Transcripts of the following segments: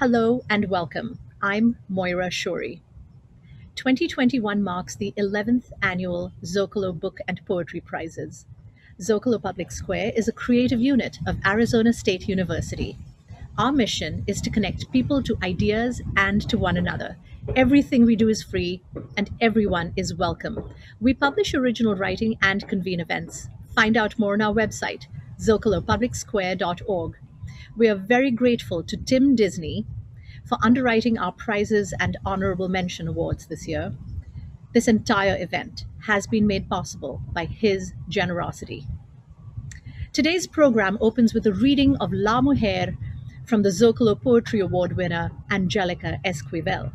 Hello and welcome. I'm Moira Shourie. 2021 marks the 11th annual Zocalo Book and Poetry Prizes. Zocalo Public Square is a creative unit of Arizona State University. Our mission is to connect people to ideas and to one another. Everything we do is free and everyone is welcome. We publish original writing and convene events. Find out more on our website, zocalopublicsquare.org. We are very grateful to Tim Disney for underwriting our prizes and honorable mention awards this year. This entire event has been made possible by his generosity. Today's program opens with a reading of La Mujer from the Zocalo Poetry Award winner Angelica Esquivel.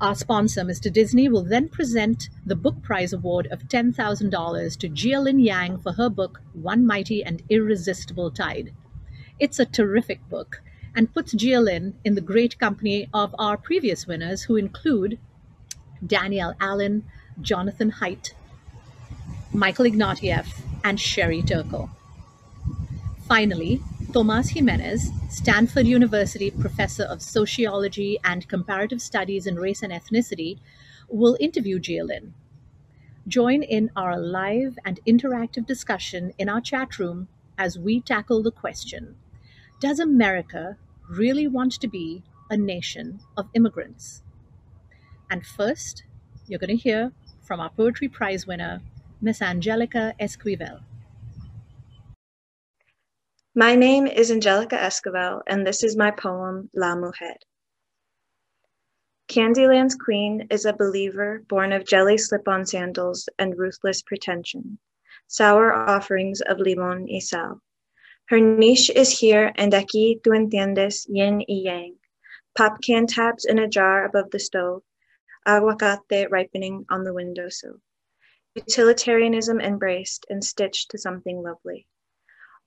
Our sponsor, Mr. Disney, will then present the Book Prize Award of $10,000 to Jia Lynn Yang for her book, One Mighty and Irresistible Tide. It's a terrific book and puts Jia Lynn in the great company of our previous winners, who include Danielle Allen, Jonathan Haidt, Michael Ignatieff, and Sherry Turkle. Finally, Tomas Jimenez, Stanford University professor of sociology and comparative studies in race and ethnicity, will interview Jia Lynn. Join in our live and interactive discussion in our chat room as we tackle the question does America really want to be a nation of immigrants? And first, you're going to hear from our Poetry Prize winner, Miss Angelica Esquivel. My name is Angelica Esquivel, and this is my poem, La Mujer. Candyland's queen is a believer born of jelly slip on sandals and ruthless pretension, sour offerings of limon y sal. Her niche is here, and aquí tú entiendes yin y yang. Pop can taps in a jar above the stove, aguacate ripening on the windowsill. Utilitarianism embraced and stitched to something lovely.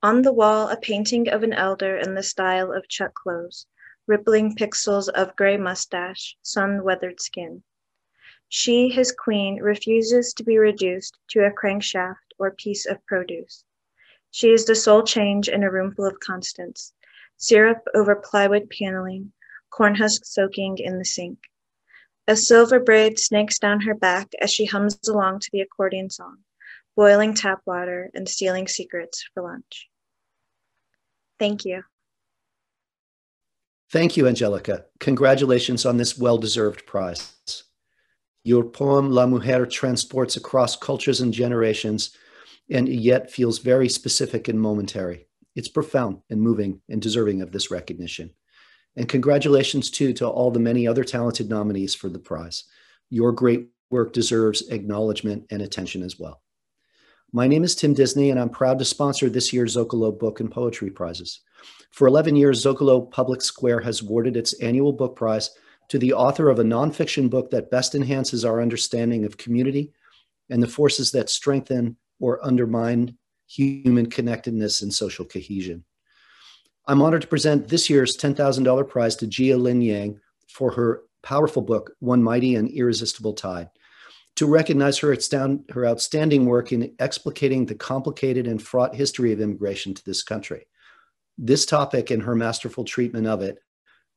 On the wall, a painting of an elder in the style of Chuck Close, rippling pixels of gray mustache, sun weathered skin. She, his queen, refuses to be reduced to a crankshaft or piece of produce. She is the sole change in a room full of constants. Syrup over plywood paneling, corn husk soaking in the sink. A silver braid snakes down her back as she hums along to the accordion song, boiling tap water and stealing secrets for lunch. Thank you. Thank you, Angelica. Congratulations on this well deserved prize. Your poem, La Mujer, transports across cultures and generations and yet feels very specific and momentary. It's profound and moving and deserving of this recognition. And congratulations too to all the many other talented nominees for the prize. Your great work deserves acknowledgement and attention as well. My name is Tim Disney, and I'm proud to sponsor this year's Zocalo Book and Poetry Prizes. For 11 years, Zocalo Public Square has awarded its annual book prize to the author of a nonfiction book that best enhances our understanding of community and the forces that strengthen or undermine human connectedness and social cohesion. I'm honored to present this year's $10,000 prize to Jia Lynn Yang for her powerful book, One Mighty and Irresistible Tide, to recognize her, her outstanding work in explicating the complicated and fraught history of immigration to this country. This topic and her masterful treatment of it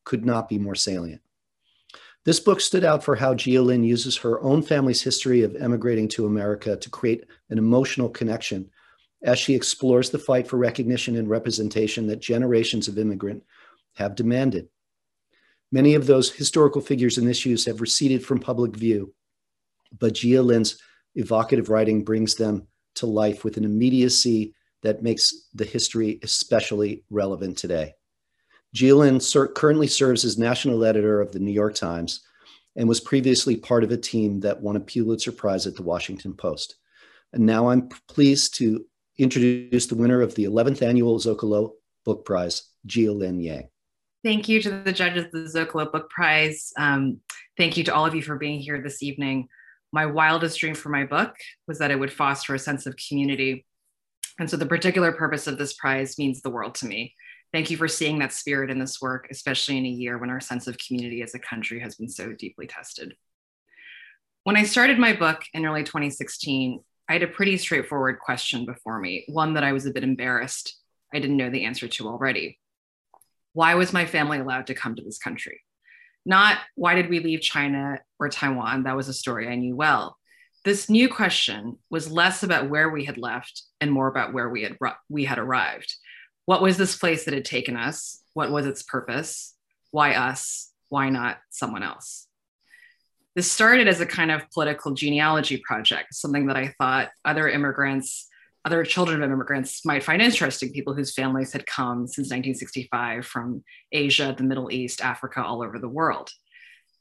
could not be more salient. This book stood out for how Jia Lynn uses her own family's history of emigrating to America to create an emotional connection as she explores the fight for recognition and representation that generations of immigrant have demanded. Many of those historical figures and issues have receded from public view, but Jia Lynn's evocative writing brings them to life with an immediacy that makes the history especially relevant today. Jia Lynn ser- currently serves as national editor of the New York Times and was previously part of a team that won a Pulitzer Prize at the Washington Post. And now I'm pleased to introduce the winner of the 11th annual Zocalo Book Prize, Jia Lynn Yang. Thank you to the judges of the Zocalo Book Prize. Um, thank you to all of you for being here this evening. My wildest dream for my book was that it would foster a sense of community. And so the particular purpose of this prize means the world to me. Thank you for seeing that spirit in this work, especially in a year when our sense of community as a country has been so deeply tested. When I started my book in early 2016, I had a pretty straightforward question before me, one that I was a bit embarrassed I didn't know the answer to already. Why was my family allowed to come to this country? Not why did we leave China or Taiwan? That was a story I knew well. This new question was less about where we had left and more about where we had we had arrived. What was this place that had taken us? What was its purpose? Why us? Why not someone else? This started as a kind of political genealogy project, something that I thought other immigrants, other children of immigrants might find interesting, people whose families had come since 1965 from Asia, the Middle East, Africa, all over the world.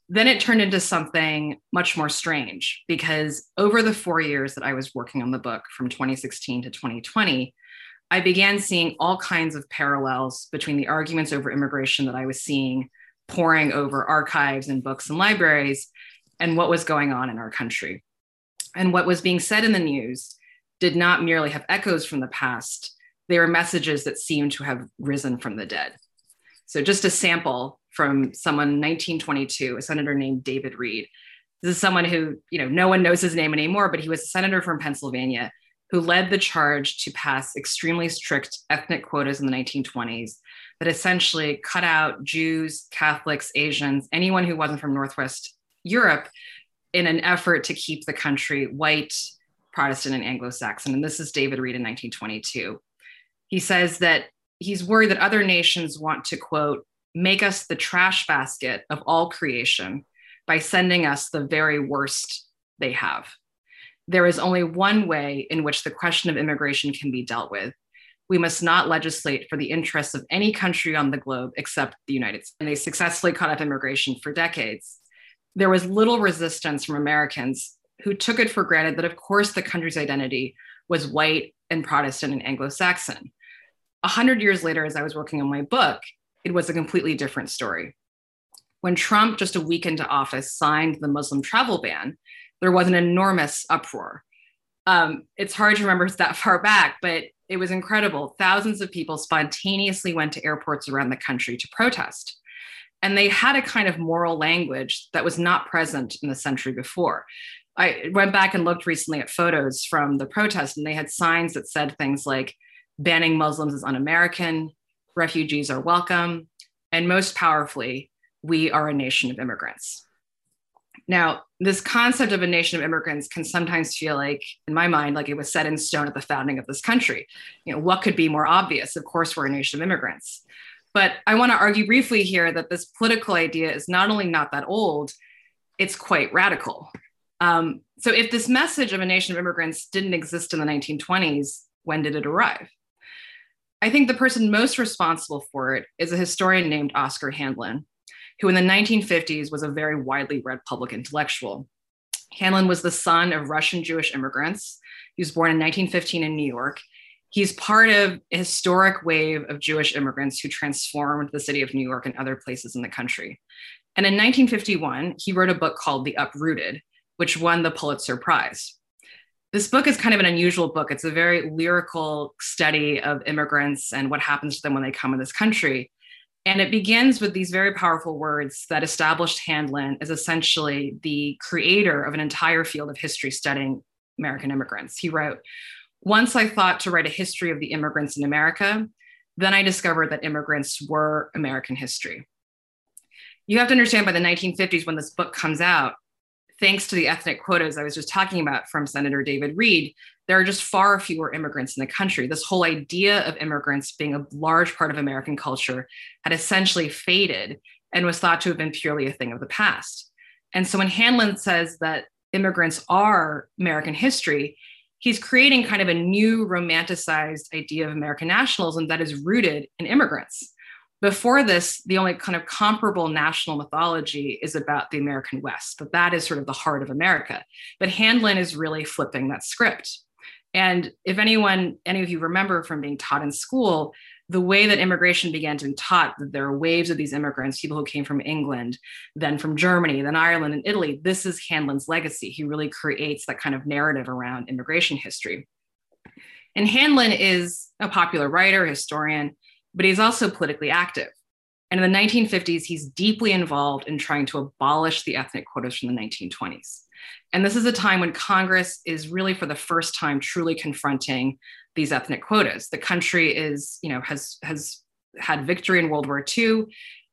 Then it turned into something much more strange because over the four years that I was working on the book from 2016 to 2020, I began seeing all kinds of parallels between the arguments over immigration that I was seeing poring over archives and books and libraries and what was going on in our country. And what was being said in the news did not merely have echoes from the past, they were messages that seemed to have risen from the dead. So, just a sample from someone 1922, a senator named David Reed. This is someone who, you know, no one knows his name anymore, but he was a senator from Pennsylvania who led the charge to pass extremely strict ethnic quotas in the 1920s that essentially cut out Jews, Catholics, Asians, anyone who wasn't from Northwest Europe in an effort to keep the country white, Protestant, and Anglo Saxon. And this is David Reed in 1922. He says that he's worried that other nations want to, quote, make us the trash basket of all creation by sending us the very worst they have. There is only one way in which the question of immigration can be dealt with. We must not legislate for the interests of any country on the globe except the United States. And they successfully cut off immigration for decades there was little resistance from Americans who took it for granted that, of course, the country's identity was white and Protestant and Anglo Saxon. A hundred years later, as I was working on my book, it was a completely different story. When Trump, just a week into office, signed the Muslim travel ban, there was an enormous uproar. Um, it's hard to remember that far back, but it was incredible. Thousands of people spontaneously went to airports around the country to protest. And they had a kind of moral language that was not present in the century before. I went back and looked recently at photos from the protest, and they had signs that said things like banning Muslims is un American, refugees are welcome, and most powerfully, we are a nation of immigrants. Now, this concept of a nation of immigrants can sometimes feel like, in my mind, like it was set in stone at the founding of this country. You know, what could be more obvious? Of course, we're a nation of immigrants. But I want to argue briefly here that this political idea is not only not that old, it's quite radical. Um, so, if this message of a nation of immigrants didn't exist in the 1920s, when did it arrive? I think the person most responsible for it is a historian named Oscar Handlin, who in the 1950s was a very widely read public intellectual. Handlin was the son of Russian Jewish immigrants. He was born in 1915 in New York, He's part of a historic wave of Jewish immigrants who transformed the city of New York and other places in the country. And in 1951, he wrote a book called The Uprooted, which won the Pulitzer Prize. This book is kind of an unusual book. It's a very lyrical study of immigrants and what happens to them when they come in this country. And it begins with these very powerful words that established Handlin as essentially the creator of an entire field of history studying American immigrants. He wrote, once I thought to write a history of the immigrants in America, then I discovered that immigrants were American history. You have to understand by the 1950s, when this book comes out, thanks to the ethnic quotas I was just talking about from Senator David Reed, there are just far fewer immigrants in the country. This whole idea of immigrants being a large part of American culture had essentially faded and was thought to have been purely a thing of the past. And so when Handlin says that immigrants are American history, he's creating kind of a new romanticized idea of American nationalism that is rooted in immigrants. Before this, the only kind of comparable national mythology is about the American West, but that is sort of the heart of America. But Handlin is really flipping that script. And if anyone, any of you remember from being taught in school, the way that immigration began to be taught that there are waves of these immigrants, people who came from England, then from Germany, then Ireland and Italy. This is Handlin's legacy. He really creates that kind of narrative around immigration history. And Handlin is a popular writer, historian, but he's also politically active. And in the 1950s, he's deeply involved in trying to abolish the ethnic quotas from the 1920s. And this is a time when Congress is really, for the first time, truly confronting these ethnic quotas. The country is, you know, has has had victory in World War II.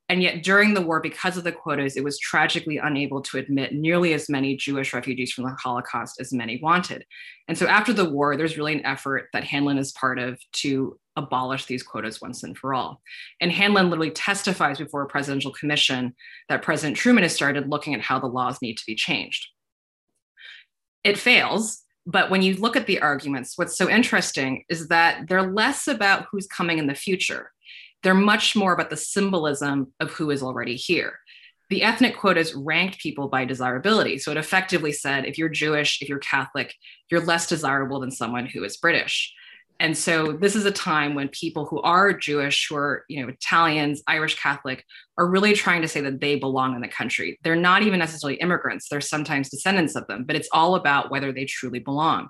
And yet, during the war, because of the quotas, it was tragically unable to admit nearly as many Jewish refugees from the Holocaust as many wanted. And so, after the war, there's really an effort that Handlin is part of to abolish these quotas once and for all. And Handlin literally testifies before a presidential commission that President Truman has started looking at how the laws need to be changed. It fails, but when you look at the arguments, what's so interesting is that they're less about who's coming in the future they're much more about the symbolism of who is already here. The ethnic quotas ranked people by desirability. So it effectively said if you're Jewish, if you're Catholic, you're less desirable than someone who is British. And so this is a time when people who are Jewish, who are, you know, Italians, Irish Catholic, are really trying to say that they belong in the country. They're not even necessarily immigrants, they're sometimes descendants of them, but it's all about whether they truly belong.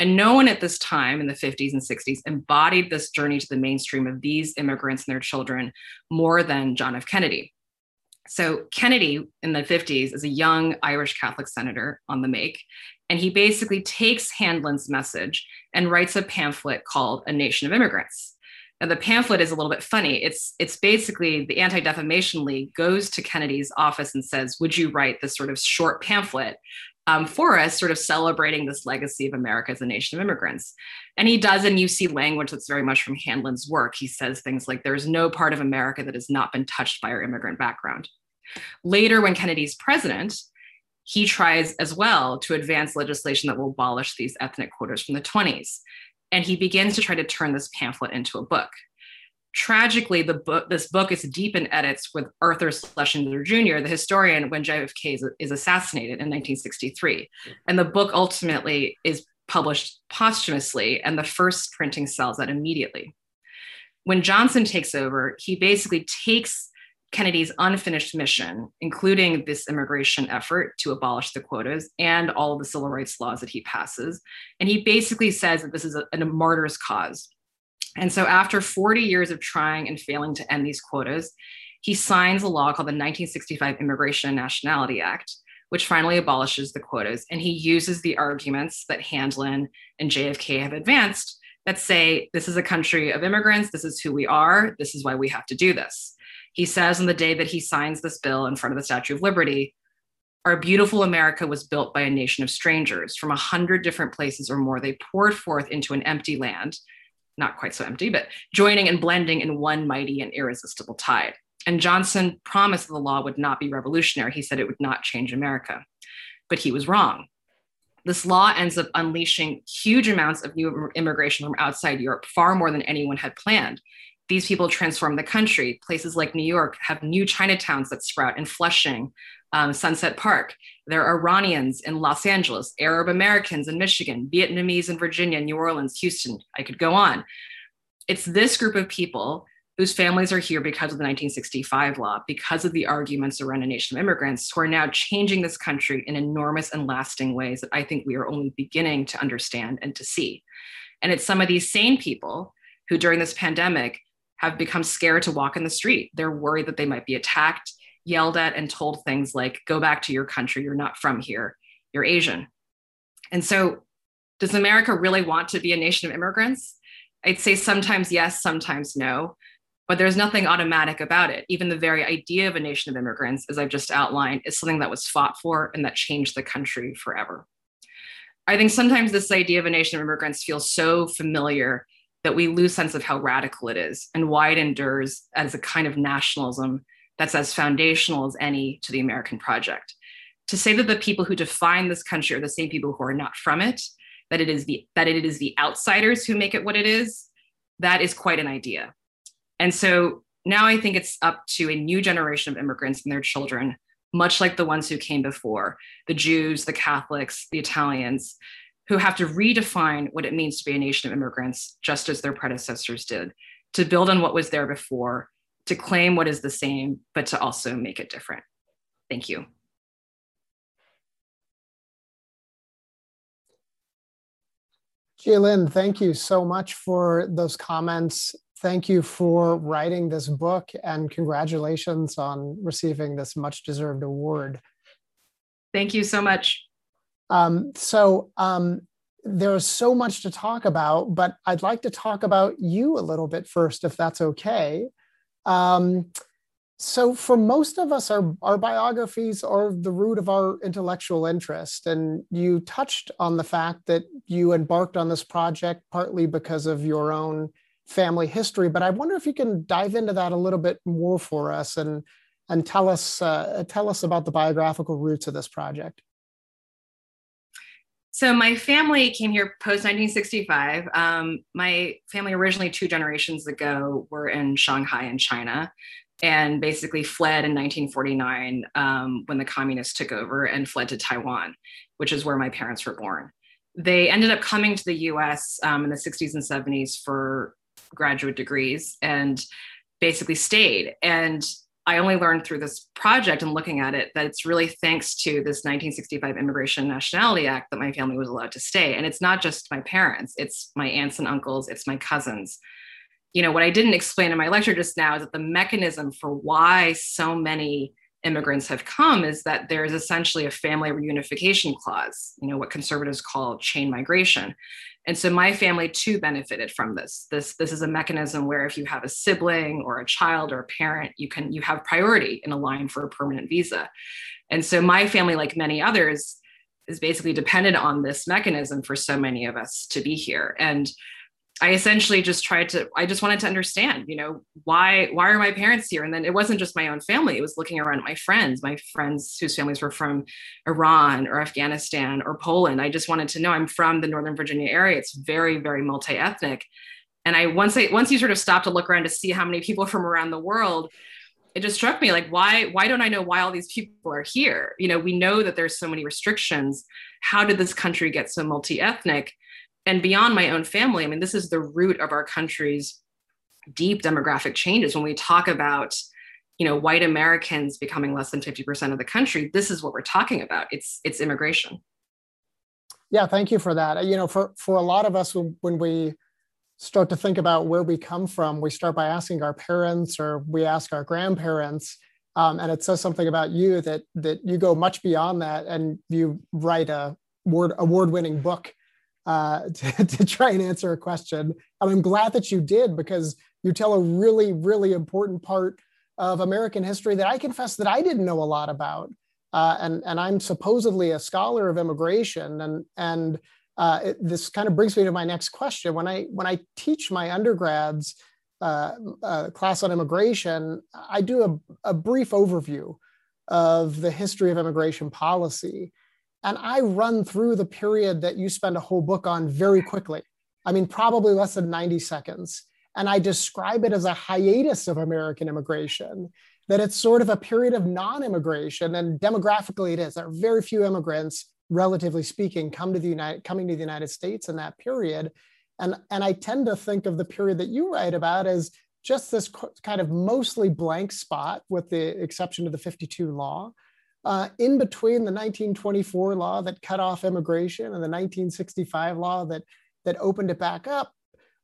And no one at this time in the 50s and 60s embodied this journey to the mainstream of these immigrants and their children more than John F. Kennedy. So, Kennedy in the 50s is a young Irish Catholic senator on the make. And he basically takes Handlin's message and writes a pamphlet called A Nation of Immigrants. Now, the pamphlet is a little bit funny. It's, it's basically the Anti Defamation League goes to Kennedy's office and says, Would you write this sort of short pamphlet um, for us, sort of celebrating this legacy of America as a nation of immigrants. And he does, and you see language that's very much from Handlin's work. He says things like, There's no part of America that has not been touched by our immigrant background. Later, when Kennedy's president, he tries as well to advance legislation that will abolish these ethnic quotas from the 20s. And he begins to try to turn this pamphlet into a book tragically, the book, this book is deep in edits with Arthur Schlesinger Jr., the historian, when JFK is, is assassinated in 1963. And the book ultimately is published posthumously, and the first printing sells out immediately. When Johnson takes over, he basically takes Kennedy's unfinished mission, including this immigration effort to abolish the quotas and all of the civil rights laws that he passes. And he basically says that this is a, a martyr's cause. And so, after 40 years of trying and failing to end these quotas, he signs a law called the 1965 Immigration and Nationality Act, which finally abolishes the quotas. And he uses the arguments that Handlin and JFK have advanced that say this is a country of immigrants, this is who we are, this is why we have to do this. He says on the day that he signs this bill in front of the Statue of Liberty, our beautiful America was built by a nation of strangers from a hundred different places or more. They poured forth into an empty land not quite so empty, but joining and blending in one mighty and irresistible tide. And Johnson promised the law would not be revolutionary. He said it would not change America. But he was wrong. This law ends up unleashing huge amounts of new immigration from outside Europe, far more than anyone had planned. These people transform the country. Places like New York have new Chinatowns that sprout in Flushing, um, Sunset Park. There are Iranians in Los Angeles, Arab Americans in Michigan, Vietnamese in Virginia, New Orleans, Houston. I could go on. It's this group of people whose families are here because of the 1965 law, because of the arguments around a nation of immigrants who are now changing this country in enormous and lasting ways that I think we are only beginning to understand and to see. And it's some of these sane people who, during this pandemic, have become scared to walk in the street. They're worried that they might be attacked yelled at and told things like, go back to your country, you're not from here, you're Asian. And so, does America really want to be a nation of immigrants? I'd say sometimes yes, sometimes no, but there's nothing automatic about it. Even the very idea of a nation of immigrants, as I've just outlined, is something that was fought for and that changed the country forever. I think sometimes this idea of a nation of immigrants feels so familiar that we lose sense of how radical it is and why it endures as a kind of nationalism that's as foundational as any to the American project. To say that the people who define this country are the same people who are not from it, that it is the that it is the outsiders who make it what it is, that is quite an idea. And so now I think it's up to a new generation of immigrants and their children, much like the ones who came before, the Jews, the Catholics, the Italians, who have to redefine what it means to be a nation of immigrants, just as their predecessors did, to build on what was there before to claim what is the same, but to also make it different. Thank you. Jia Lynn, thank you so much for those comments. Thank you for writing this book and congratulations on receiving this much deserved award. Thank you so much. Um, so um, there's so much to talk about, but I'd like to talk about you a little bit first, if that's okay. Um, so, for most of us, our, our biographies are the root of our intellectual interest. And you touched on the fact that you embarked on this project partly because of your own family history. But I wonder if you can dive into that a little bit more for us and, and tell, us, uh, tell us about the biographical roots of this project. So my family came here post 1965. Um, my family originally two generations ago were in Shanghai in China and basically fled in 1949 um, when the communists took over and fled to Taiwan, which is where my parents were born. They ended up coming to the US um, in the 60s and 70s for graduate degrees and basically stayed. And I only learned through this project and looking at it that it's really thanks to this 1965 Immigration Nationality Act that my family was allowed to stay. And it's not just my parents, it's my aunts and uncles, it's my cousins. You know, what I didn't explain in my lecture just now is that the mechanism for why so many immigrants have come is that there's essentially a family reunification clause, you know, what conservatives call chain migration. And so my family too benefited from this. This this is a mechanism where if you have a sibling or a child or a parent, you can you have priority in a line for a permanent visa. And so my family, like many others, is basically dependent on this mechanism for so many of us to be here. And I essentially just tried to, I just wanted to understand, you know, why, why are my parents here? And then it wasn't just my own family. It was looking around at my friends, my friends whose families were from Iran or Afghanistan or Poland. I just wanted to know I'm from the Northern Virginia area. It's very, very multi-ethnic. And I, once I, once you sort of stop to look around to see how many people from around the world, it just struck me like, why, why don't I know why all these people are here? You know, we know that there's so many restrictions. How did this country get so multi-ethnic? And beyond my own family, I mean, this is the root of our country's deep demographic changes. When we talk about, you know, white Americans becoming less than 50% of the country, this is what we're talking about. It's it's immigration. Yeah, thank you for that. You know, for for a lot of us, when we start to think about where we come from, we start by asking our parents or we ask our grandparents. Um, and it says something about you that that you go much beyond that and you write a word award-winning book uh, to, to try and answer a question. And I'm glad that you did because you tell a really, really important part of American history that I confess that I didn't know a lot about. Uh, and, and I'm supposedly a scholar of immigration. And, and uh, it, this kind of brings me to my next question. When I, when I teach my undergrads uh, uh class on immigration, I do a, a brief overview of the history of immigration policy. And I run through the period that you spend a whole book on very quickly. I mean, probably less than 90 seconds. And I describe it as a hiatus of American immigration, that it's sort of a period of non immigration. And demographically, it is. There are very few immigrants, relatively speaking, come to the United, coming to the United States in that period. And, and I tend to think of the period that you write about as just this kind of mostly blank spot, with the exception of the 52 law, uh, in between the 1924 law that cut off immigration and the 1965 law that that opened it back up.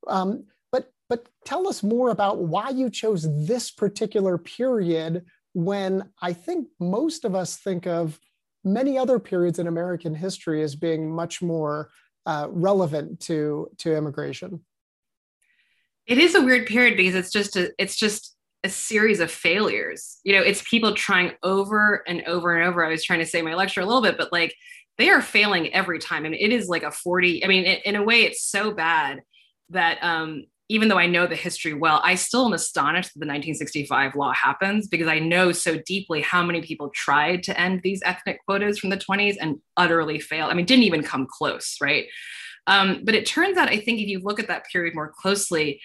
Um, but but tell us more about why you chose this particular period when I think most of us think of many other periods in American history as being much more uh, relevant to to immigration. It is a weird period because it's just a, it's just a series of failures. You know, it's people trying over and over and over. I was trying to say my lecture a little bit, but like they are failing every time. Mean, it is like a 40. I mean, it, in a way, it's so bad that um, even though I know the history well, I still am astonished that the 1965 law happens because I know so deeply how many people tried to end these ethnic quotas from the 20s and utterly failed. I mean, didn't even come close, right? Um, but it turns out, I think, if you look at that period more closely,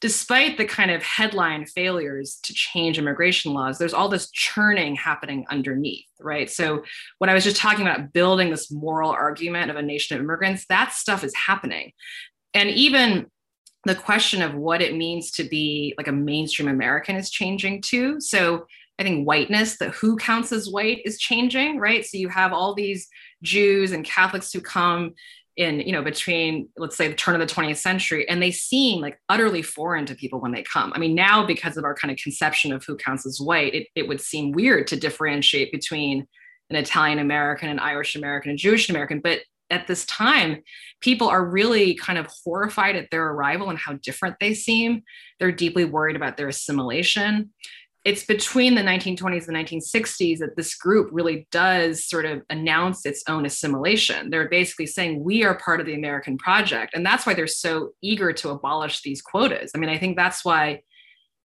despite the kind of headline failures to change immigration laws, there's all this churning happening underneath, right? So, when I was just talking about building this moral argument of a nation of immigrants, that stuff is happening. And even the question of what it means to be like a mainstream American is changing too. So, I think whiteness, that who counts as white is changing, right? So, you have all these Jews and Catholics who come in you know between let's say the turn of the 20th century and they seem like utterly foreign to people when they come i mean now because of our kind of conception of who counts as white it, it would seem weird to differentiate between an italian american an irish american and jewish american but at this time, people are really kind of horrified at their arrival and how different they seem. They're deeply worried about their assimilation. It's between the 1920s and 1960s that this group really does sort of announce its own assimilation. They're basically saying, we are part of the American project. And that's why they're so eager to abolish these quotas. I mean, I think that's why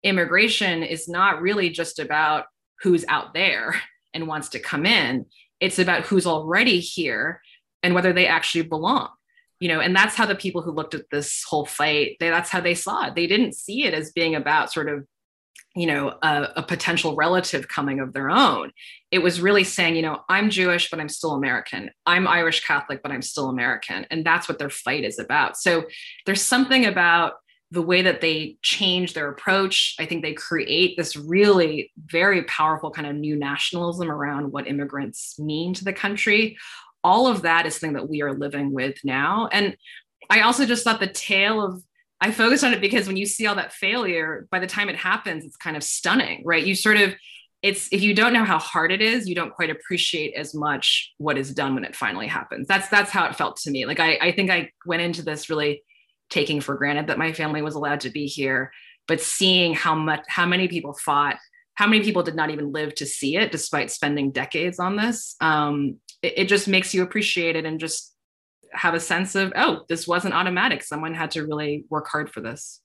immigration is not really just about who's out there and wants to come in it's about who's already here and whether they actually belong you know and that's how the people who looked at this whole fight they, that's how they saw it they didn't see it as being about sort of you know a, a, potential relative coming of their own it was really saying you know i'm jewish but i'm still american i'm irish catholic but i'm still american and that's what their fight is about so there's something about the way that they change their approach. I think they create this really very powerful kind of new nationalism around what immigrants mean to the country. All of that is something that we are living with now. And I also just thought the tale of I focused on it because when you see all that failure, by the time it happens, it's kind of stunning, right? You sort of it's if you don't know how hard it is, you don't quite appreciate as much what is done when it finally happens. That's that's how it felt to me. Like I, I think I went into this really taking for granted that my family was allowed to be here, but seeing how much how many people fought, how many people did not even live to see it, despite spending decades on this. Um, it, it just makes you appreciate it and just have a sense of oh, this wasn't automatic. Someone had to really work hard for this.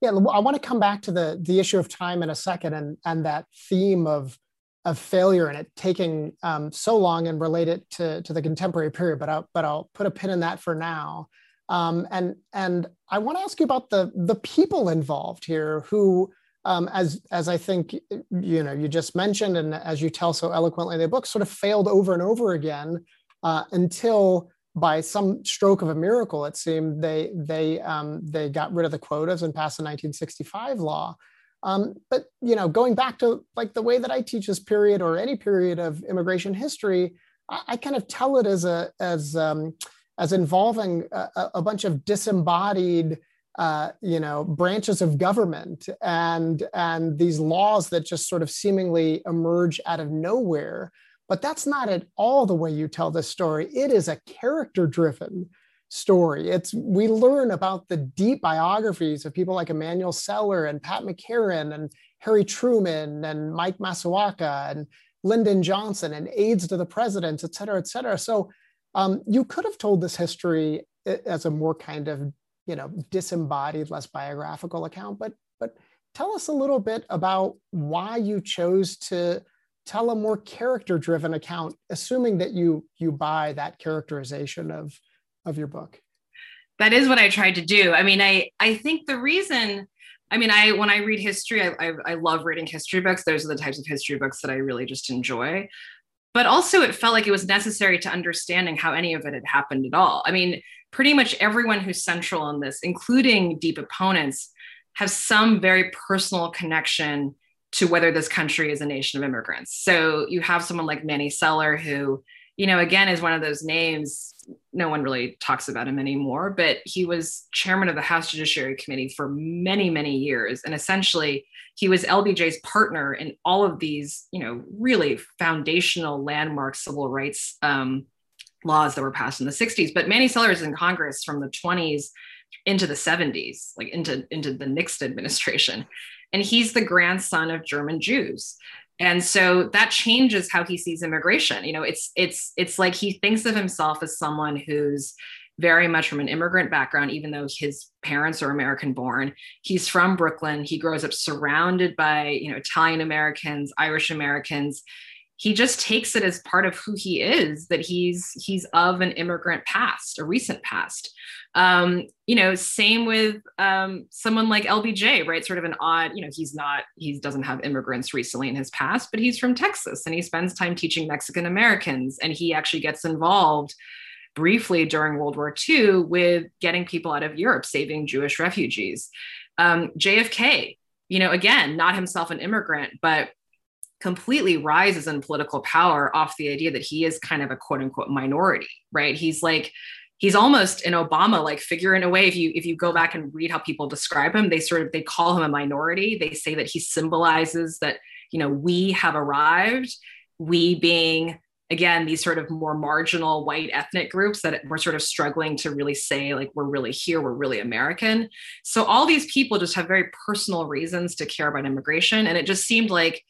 Yeah, I want to come back to the the issue of time in a second, and and that theme of of failure and it taking um, so long and relate it to, to the contemporary period. But I'll, but I'll put a pin in that for now. Um, and and I want to ask you about the the people involved here who um, as as I think you know you just mentioned and as you tell so eloquently in the book sort of failed over and over again uh, until by some stroke of a miracle it seemed they they um, they got rid of the quotas and passed the 1965 law. Um, but you know going back to like the way that I teach this period or any period of immigration history, I, I kind of tell it as a as um, as involving a, a bunch of disembodied uh, you know branches of government and and these laws that just sort of seemingly emerge out of nowhere but that's not at all the way you tell this story it is a character driven story it's we learn about the deep biographies of people like Emanuel Celler and Pat McCarran and Harry Truman and Mike Masaoka and Lyndon Johnson and aides to the president, et cetera, et cetera. So um, you could have told this history as a more kind of, you know, disembodied, less biographical account, but but tell us a little bit about why you chose to tell a more character-driven account, assuming that you you buy that characterization of of your book. That is what I tried to do. I mean, I I think the reason I mean, I when I read history, I, I, I, love reading history books. Those are the types of history books that I really just enjoy but also it felt like it was necessary to understanding how any of it had happened at all. I mean, pretty much everyone who's central in this, including deep opponents, have some very personal connection to whether this country is a nation of immigrants. So you have someone like Manny Celler, who, you know, again is one of those names no one really talks about him anymore, but he was chairman of the House Judiciary Committee for many, many years. And essentially, he was LBJ's partner in all of these, you know, really foundational landmark civil rights um, laws that were passed in the 60s. But Manny Celler is in Congress from the 20s into the 70s, like into, into the Nixon administration. And he's the grandson of German Jews. And so that changes how he sees immigration. You know it's it's it's like he thinks of himself as someone who's very much from an immigrant background even though his parents are american born he's from brooklyn. He grows up surrounded by you know italian americans irish americans he just takes it as part of who he is that he's he's of an immigrant past a recent past. Um, you know same with um, someone like lbj right? Sort of an odd you know he's not he doesn't have immigrants recently in his past but he's from texas and he spends time teaching mexican americans and he actually gets involved briefly during world war ii with getting people out of europe saving jewish refugees. Um, jfk you know again not himself an immigrant but completely rises in political power off the idea that he is kind of a quote unquote minority, right? He's like, he's almost an Obama like figure in a way. If you if you go back and read how people describe him, they sort of they call him a minority. They say that he symbolizes that, you know, we have arrived, we being again these sort of more marginal white ethnic groups that were sort of struggling to really say like we're really here we're really american so all these people just have very personal reasons to care about immigration and it just seemed like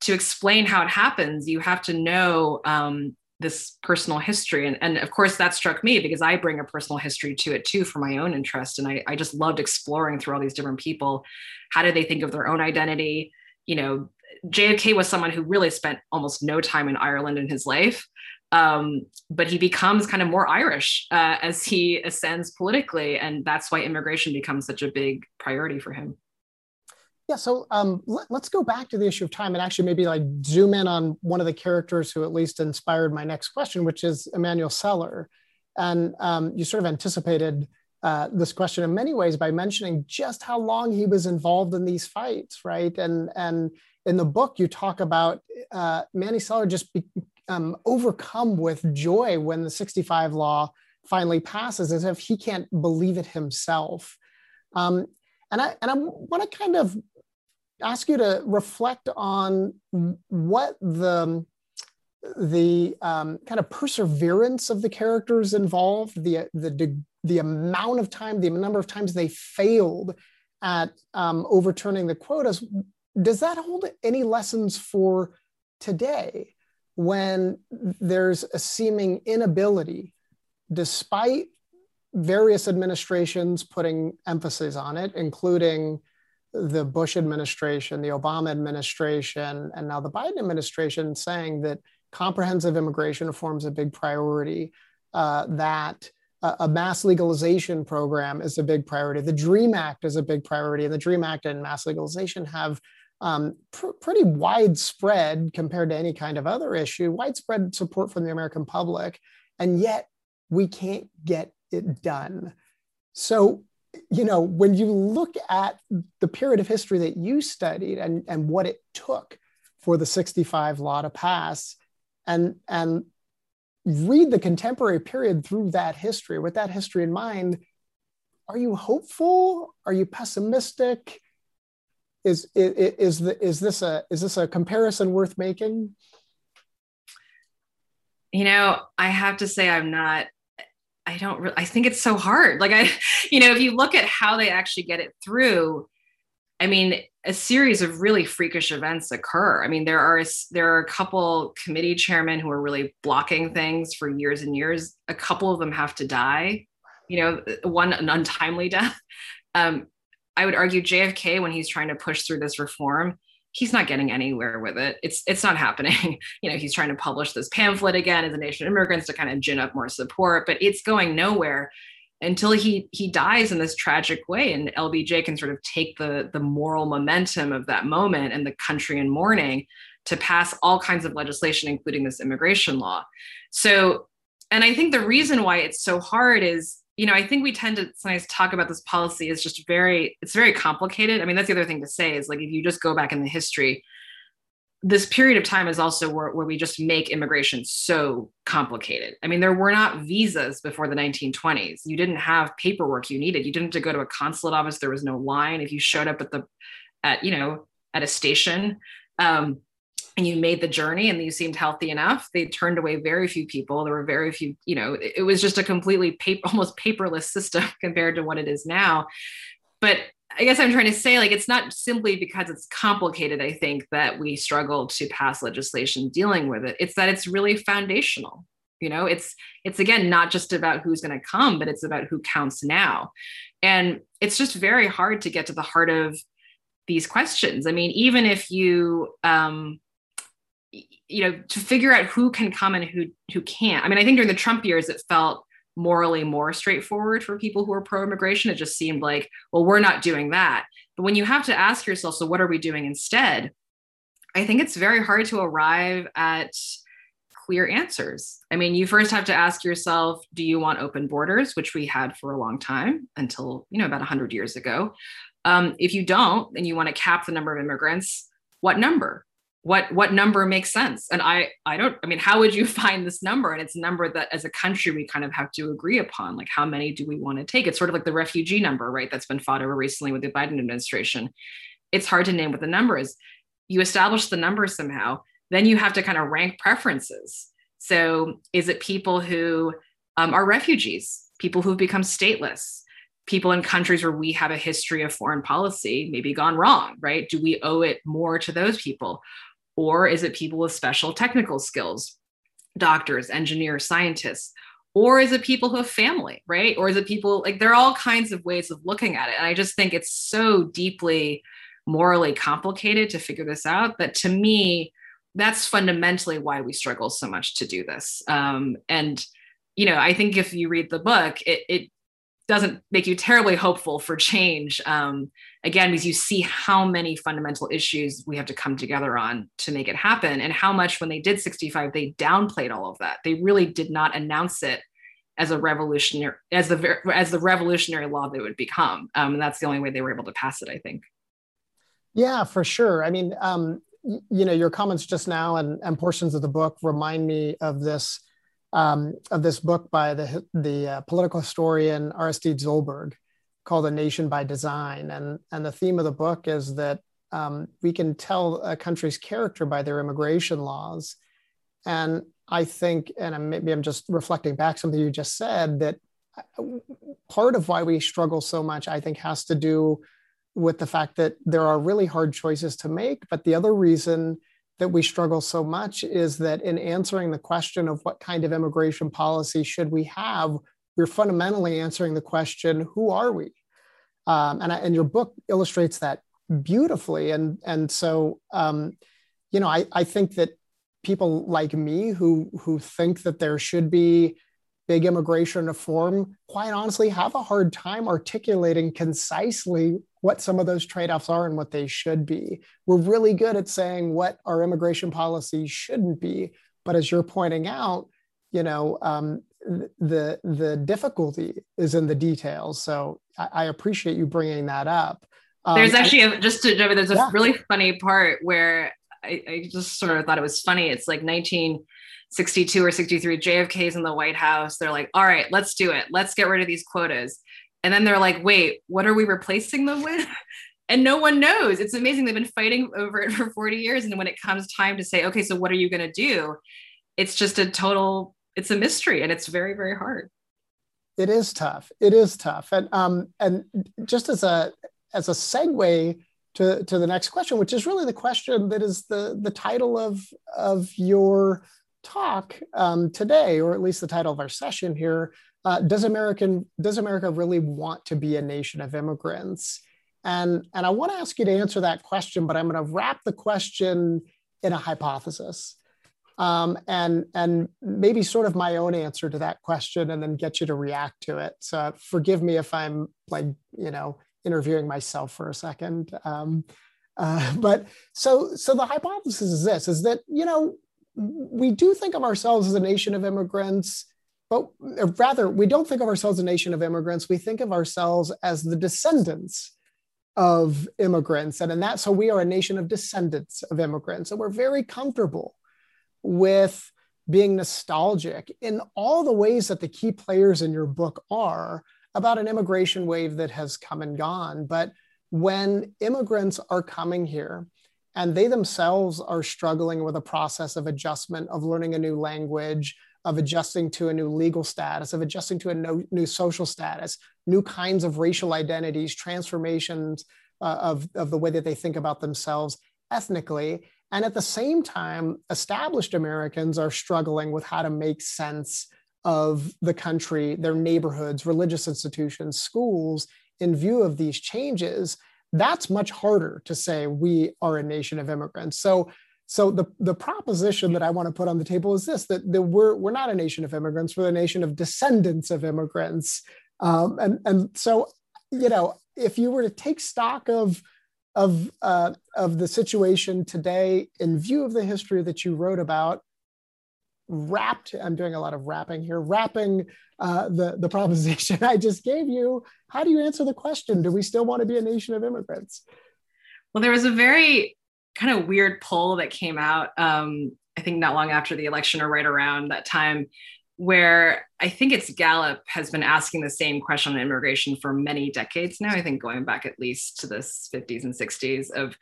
to explain how it happens you have to know um, this personal history and, and of course that struck me because i bring a personal history to it too for my own interest and I, I just loved exploring through all these different people how do they think of their own identity you know JFK was someone who really spent almost no time in Ireland in his life. Um, but he becomes kind of more Irish uh, as he ascends politically. And that's why immigration becomes such a big priority for him. Yeah, so um, let, us go back to the issue of time and actually maybe like zoom in on one of the characters who at least inspired my next question, which is Emanuel Celler. And um, you sort of anticipated uh, this question in many ways by mentioning just how long he was involved in these fights, right? And and in the book, you talk about uh, Manny Celler just be, um, overcome with joy when the 65 law finally passes, as if he can't believe it himself. Um, and I and I want to kind of ask you to reflect on what the the um, kind of perseverance of the characters involved, the the the amount of time, the number of times they failed at um, overturning the quotas. Does that hold any lessons for today when there's a seeming inability, despite various administrations putting emphasis on it, including the Bush administration, the Obama administration, and now the Biden administration saying that comprehensive immigration reform is a big priority, uh, that a mass legalization program is a big priority. The DREAM Act is a big priority, and the DREAM Act and mass legalization have um, pr- pretty widespread compared to any kind of other issue, widespread support from the American public, and yet we can't get it done. So, you know, when you look at the period of history that you studied and, and what it took for the 65 law to pass, and, and read the contemporary period through that history, with that history in mind, are you hopeful? Are you pessimistic? is is is, the, is this a is this a comparison worth making? You know, I have to say I'm not. I don't. Re- I think it's so hard. Like I, you know, if you look at how they actually get it through, I mean, a series of really freakish events occur. I mean, there are there are a couple committee chairmen who are really blocking things for years and years. A couple of them have to die. You know, one an untimely death. Um, I would argue JFK when he's trying to push through this reform, he's not getting anywhere with it. It's it's not happening. you know, he's trying to publish this pamphlet again as a nation of immigrants to kind of gin up more support, but it's going nowhere until he he dies in this tragic way and LBJ can sort of take the the moral momentum of that moment and the country in mourning to pass all kinds of legislation including this immigration law. So and I think the reason why it's so hard is you know, I think we tend to sometimes talk about this policy as just very, it's very complicated. I mean, that's the other thing to say is like if you just go back in the history, this period of time is also where, where we just make immigration so complicated. I mean, there were not visas before the 1920s. You didn't have paperwork you needed. You didn't have to go to a consulate office. There was no line. If you showed up at the, at, you know, at a station, um, you made the journey and you seemed healthy enough they turned away very few people. There were very few you know it was just a completely paper, almost paperless system compared to what it is now. But i guess i'm trying to say like it's not simply because it's complicated i think that we struggle to pass legislation dealing with it. It's that it's really foundational you know? It's it's again not just about who's going to come but it's about who counts now. And it's just very hard to get to the heart of these questions. I mean even if you um you know to figure out who can come and who who can't. I mean i think during the trump years it felt morally more straightforward for people who are pro-immigration. It just seemed like well we're not doing that. But when you have to ask yourself so what are we doing instead? I think it's very hard to arrive at clear answers. I mean you first have to ask yourself do you want open borders which we had for a long time until you know about 100 years ago? Um, if you don't and you want to cap the number of immigrants what number what what number makes sense. And i i don't i mean how would you find this number? And it's a number that as a country we kind of have to agree upon like how many do we want to take? It's sort of like the refugee number right that's been fought over recently with the biden administration. It's hard to name what the number is. You establish the number somehow then you have to kind of rank preferences. So, is it people who um, are refugees, people who've become stateless, people in countries where we have a history of foreign policy maybe gone wrong, right? Do we owe it more to those people? Or is it people with special technical skills, doctors, engineers, scientists? Or is it people who have family, right? Or is it people like there are all kinds of ways of looking at it. And I just think it's so deeply morally complicated to figure this out that to me, that's fundamentally why we struggle so much to do this. Um, and, you know, I think if you read the book, it, it doesn't make you terribly hopeful for change. Um, again, because you see how many fundamental issues we have to come together on to make it happen, and how much when they did 65, they downplayed all of that. They really did not announce it as a revolutionary as the as the revolutionary law they would become. Um, and that's the only way they were able to pass it, I think. Yeah, for sure. I mean, um, you know, your comments just now and, and portions of the book remind me of this um, of this book by the, the uh, political historian Aristide Zolberg called A Nation by Design. And, and the theme of the book is that um, we can tell a country's character by their immigration laws. And I think, and maybe I'm just reflecting back something you just said, that uh, part of why we struggle so much, I think, has to do with the fact that there are really hard choices to make. But the other reason that we struggle so much is that in answering the question of what kind of immigration policy should we have, we're fundamentally answering the question, who are we? Um, and, I, and your book illustrates that beautifully. And, and so, um, you know, I, I think that people like me who, who think that there should be big immigration reform, quite honestly, have a hard time articulating concisely what some of those trade offs are and what they should be. We're really good at saying what our immigration policy shouldn't be. But as you're pointing out, you know, um, the the difficulty is in the details. So I, I appreciate you bringing that up. Um, there's actually a, just to there's a yeah. really funny part where I, I, just sort of thought it was funny. It's like 1962 or 63. JFK's in the White House. They're like, all right, let's do it. Let's get rid of these quotas. And then they're like, wait, what are we replacing them with? and no one knows. It's amazing. They've been fighting over it for 40 years. And when it comes time to say, okay, so what are you going to do? It's just a total, it's a mystery and it's very, very hard. It is tough. It is tough. And um, and just as a as a segue to, to the next question, which is really the question that is the, the title of, of your talk um, today, or at least the title of our session here, uh, does American does America really want to be a nation of immigrants? And and I want to ask you to answer that question, but I'm going to wrap the question in a hypothesis, um, and and maybe sort of my own answer to that question, and then get you to react to it. So forgive me if I'm like you know interviewing myself for a second. Um, uh, but so so the hypothesis is this: is that you know we do think of ourselves as a nation of immigrants but uh, rather, we don't think of ourselves as a nation of immigrants. We think of ourselves as the descendants of immigrants. And in that, so we are a nation of descendants of immigrants. And we're very comfortable with being nostalgic in all the ways that the key players in your book are about an immigration wave that has come and gone. But when immigrants are coming here and they themselves are struggling with a process of adjustment, of learning a new language, of adjusting to a new legal status, of adjusting to a no, new social status, new kinds of racial identities, transformations uh, of, of the way that they think about themselves ethnically. And at the same time, established Americans are struggling with how to make sense of the country, their neighborhoods, religious institutions, schools, in view of these changes. That's much harder to say we are a nation of immigrants. So so the, the proposition that I want to put on the table is this, that, we're, we're not a nation of immigrants, we're a nation of descendants of immigrants. Um, and, and so, you know, if you were to take stock of, of, uh, of the situation today in view of the history that you wrote about, wrapped, I'm doing a lot of wrapping here, wrapping uh, the, the proposition I just gave you, how do you answer the question? Do we still want to be a nation of immigrants? Well, there was a very kind of weird poll that came out, um, I think not long after the election or right around that time, where I think it's Gallup has been asking the same question on immigration for many decades now. I think going back at least to the 50s and 60s of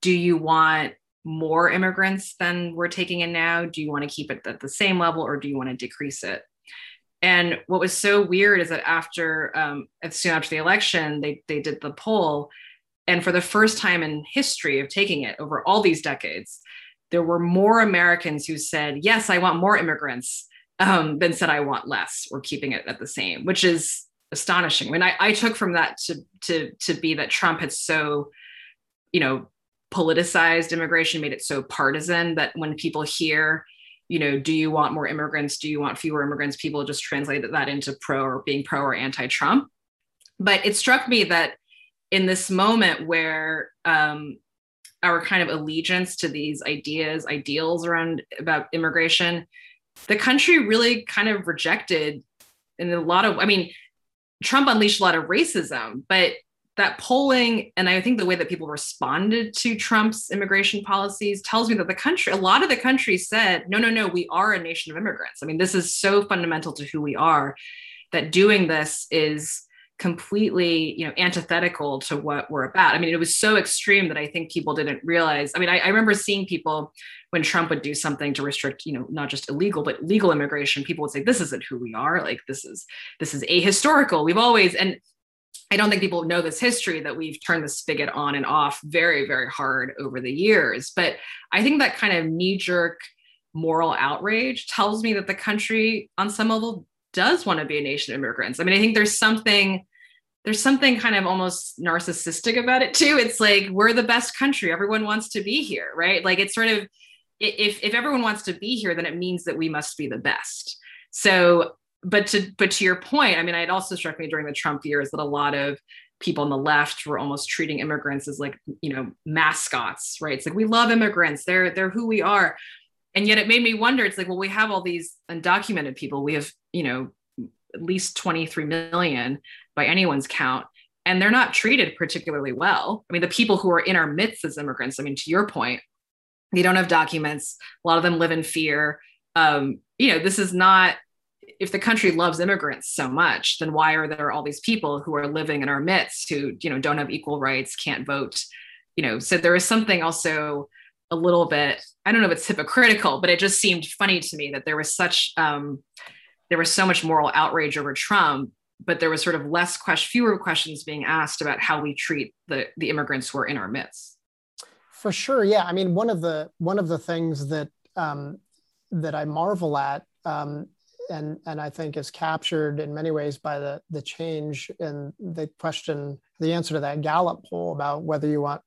do you want more immigrants than we're taking in now? Do you want to keep it at the same level or do you want to decrease it? And what was so weird is that after, um, soon after the election, they, they did the poll. And for the first time in history of taking it over all these decades, there were more Americans who said, Yes, I want more immigrants, um, than said, I want less or keeping it at the same, which is astonishing. I mean, I, I took from that to, to, to be that Trump had so, you know, politicized immigration, made it so partisan that when people hear, you know, do you want more immigrants? Do you want fewer immigrants? People just translate that into pro or being pro or anti Trump. But it struck me that in this moment where um, our kind of allegiance to these ideas, ideals around about immigration, the country really kind of rejected in a lot of, I mean, Trump unleashed a lot of racism, but that polling and I think the way that people responded to Trump's immigration policies tells me that the country, a lot of the country said, no, no, no, we are a nation of immigrants. I mean, this is so fundamental to who we are that doing this is completely you know antithetical to what we're about. I mean it was so extreme that i think people didn't realize. I mean I, I, remember seeing people when trump would do something to restrict you know not just illegal but legal immigration people would say this isn't who we are. Like this is this is ahistorical. We've always and I don't think people know this history that we've turned the spigot on and off very, very hard over the years. But I think that kind of knee jerk moral outrage tells me that the country, on some level, does want to be a nation of immigrants. I mean, I think there's something there's something kind of almost narcissistic about it too. It's like we're the best country. Everyone wants to be here, right? Like it's sort of if if everyone wants to be here, then it means that we must be the best. So but to but to your point, I mean, it also struck me during the Trump years that a lot of people on the left were almost treating immigrants as like you know mascots, right? It's like we love immigrants; they're they're who we are, and yet it made me wonder. It's like, well, we have all these undocumented people. We have you know at least 23 million by anyone's count and they're not treated particularly well. I mean, the people who are in our midst as immigrants, I mean, to your point, they don't have documents. A lot of them live in fear. Um, you know, this is not if the country loves immigrants so much, then why are there all these people who are living in our midst who, you know, don't have equal rights, can't vote? You know, so there is something also a little bit, I don't know if it's hypocritical, but it just seemed funny to me that there was such um, there was so much moral outrage over Trump, but there was sort of less question, fewer questions being asked about how we treat the the immigrants who are in our midst. For sure, yeah. I mean, one of the one of the things that um, that I marvel at um, and and I think is captured in many ways by the the change in the question, the answer to that Gallup poll about whether you want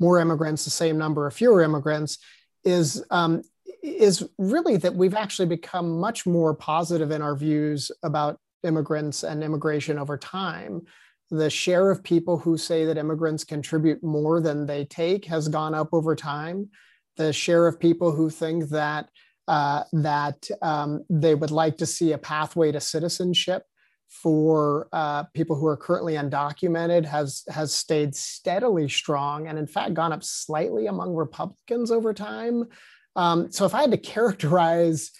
more immigrants, the same number, or fewer immigrants, is um, is really that we've actually become much more positive in our views about immigrants and immigration over time. The share of people who say that immigrants contribute more than they take has gone up over time. The share of people who think that uh, that um, they would like to see a pathway to citizenship for uh, people who are currently undocumented has has stayed steadily strong and in fact gone up slightly among Republicans over time. Um, so if I had to characterize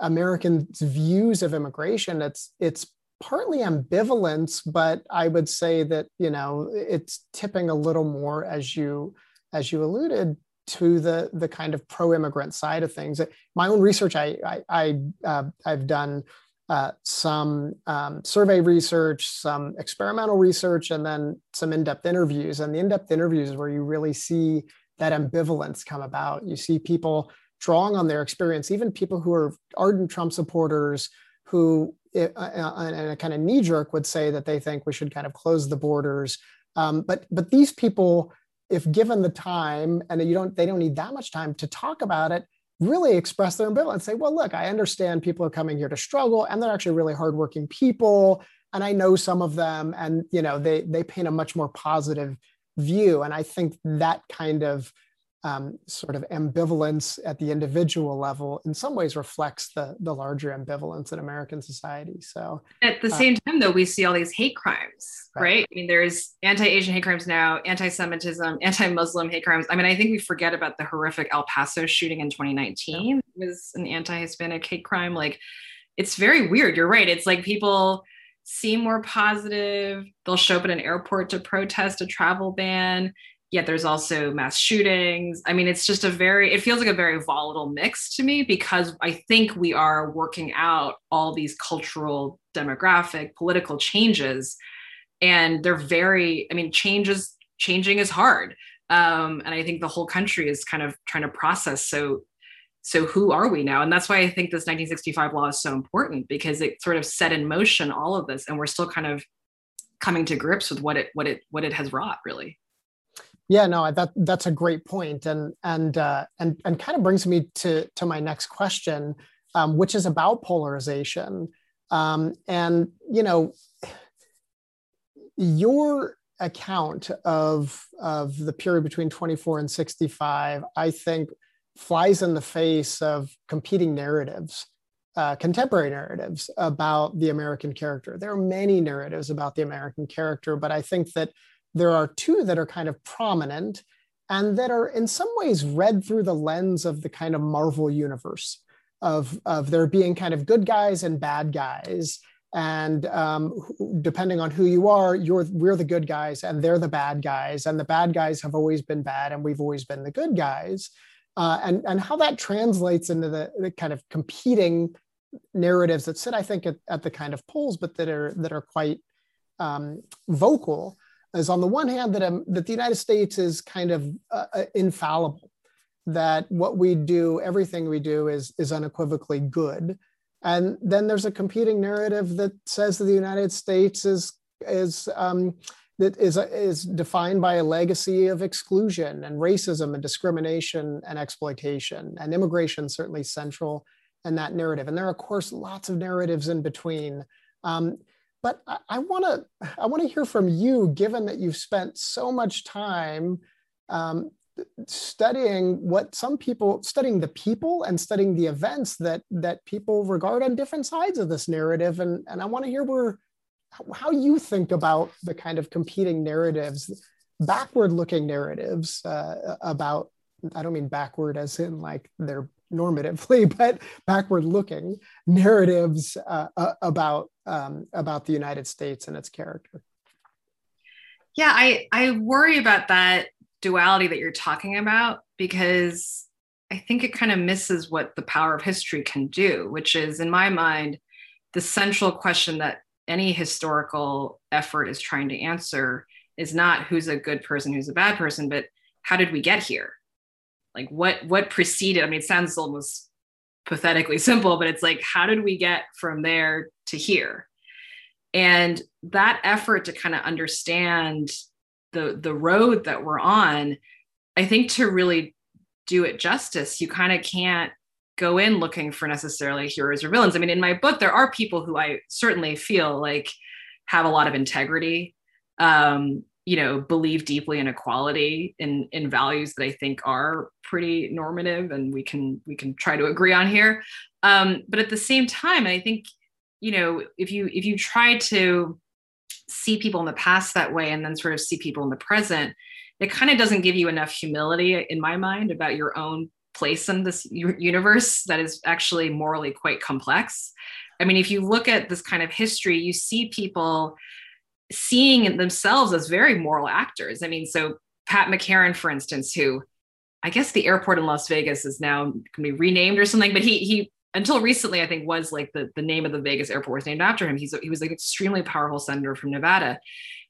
Americans' views of immigration, it's it's partly ambivalence, but I would say that you know it's tipping a little more as you as you alluded to the the kind of pro-immigrant side of things. My own research, I I, I uh, I've done uh, some um, survey research, some experimental research, and then some in-depth interviews. And the in-depth interviews is where you really see that ambivalence come about. You see people drawing on their experience, even people who are ardent Trump supporters who, in a kind of knee jerk, would say that they think we should kind of close the borders. Um, but but these people if given the time and you don't they don't need that much time to talk about it really express their ambivalence say well look i understand people are coming here to struggle and they're actually really hardworking people and i know some of them and you know they they paint a much more positive view. And i think that kind of um, sort of ambivalence at the individual level in some ways reflects the the larger ambivalence in American society. So at the uh, same time, though, we see all these hate crimes, right? right? I mean, there's anti-Asian hate crimes now, anti-Semitism, anti-Muslim hate crimes. I mean, I think we forget about the horrific El Paso shooting in 2019 yeah. it was an anti-Hispanic hate crime. Like, it's very weird. You're right. It's like people seem more positive. They'll show up at an airport to protest a travel ban yet there's also mass shootings. I mean, it's just a very, it feels like a very volatile mix to me because I think we are working out all these cultural, demographic, political changes. And they're very, I mean, changes, changing is hard. Um, and I think the whole country is kind of trying to process. So, so who are we now? And that's why I think this 1965 law is so important because it sort of set in motion all of this, and we're still kind of coming to grips with what it what it what it has wrought, really. Yeah, no, that that's a great point, and and uh, and and kind of brings me to to my next question, um, which is about polarization. Um, and you know, your account of of the period between 24 and 65, I think, flies in the face of competing narratives. Uh, contemporary narratives about the American character. There are many narratives about the American character, but I think that there are two that are kind of prominent and that are in some ways read through the lens of the kind of Marvel universe of, of there being kind of good guys and bad guys. And um, depending on who you are, you're we're the good guys and they're the bad guys. And the bad guys have always been bad and we've always been the good guys. Uh, and, and how that translates into the, the kind of competing narratives that sit, I think, at, at the kind of poles, but that are that are quite um, vocal is on the one hand that, um, that the United States is kind of uh, uh, infallible, that what we do, everything we do is, is unequivocally good. And then there's a competing narrative that says that the United States is, is, um, that is, is defined by a legacy of exclusion and racism and discrimination and exploitation. And immigration certainly central in that narrative. And there are, of course, lots of narratives in between. Um, but I want to I want to hear from you, given that you've spent so much time um, studying what some people studying the people and studying the events that that people regard on different sides of this narrative, and and I want to hear where how you think about the kind of competing narratives, backward looking narratives uh, about I don't mean backward as in like they're normatively, but backward looking narratives uh, about um, about the United States and its character. Yeah, I I worry about that duality that you're talking about because I think it kind of misses what the power of history can do, which is, in my mind, the central question that any historical effort is trying to answer is not who's a good person, who's a bad person, but how did we get here? like what what preceded i mean it sounds almost pathetically simple but it's like how did we get from there to here? And that effort to kind of understand the the road that we're on i think to really do it justice you kind of can't go in looking for necessarily heroes or villains. I mean in my book there are people who i certainly feel like have a lot of integrity. Um, you know believe deeply in equality in in values that i think are pretty normative and we can we can try to agree on here. Um, but at the same time i think you know if you if you try to see people in the past that way and then sort of see people in the present it kind of doesn't give you enough humility in my mind about your own place in this universe that is actually morally quite complex. I mean if you look at this kind of history you see people seeing themselves as very moral actors. I mean, so Pat McCarran, for instance, who I guess the airport in Las Vegas is now going to be renamed or something, but he he until recently I think was like the the name of the Vegas airport was named after him. He's he was an extremely powerful senator from Nevada.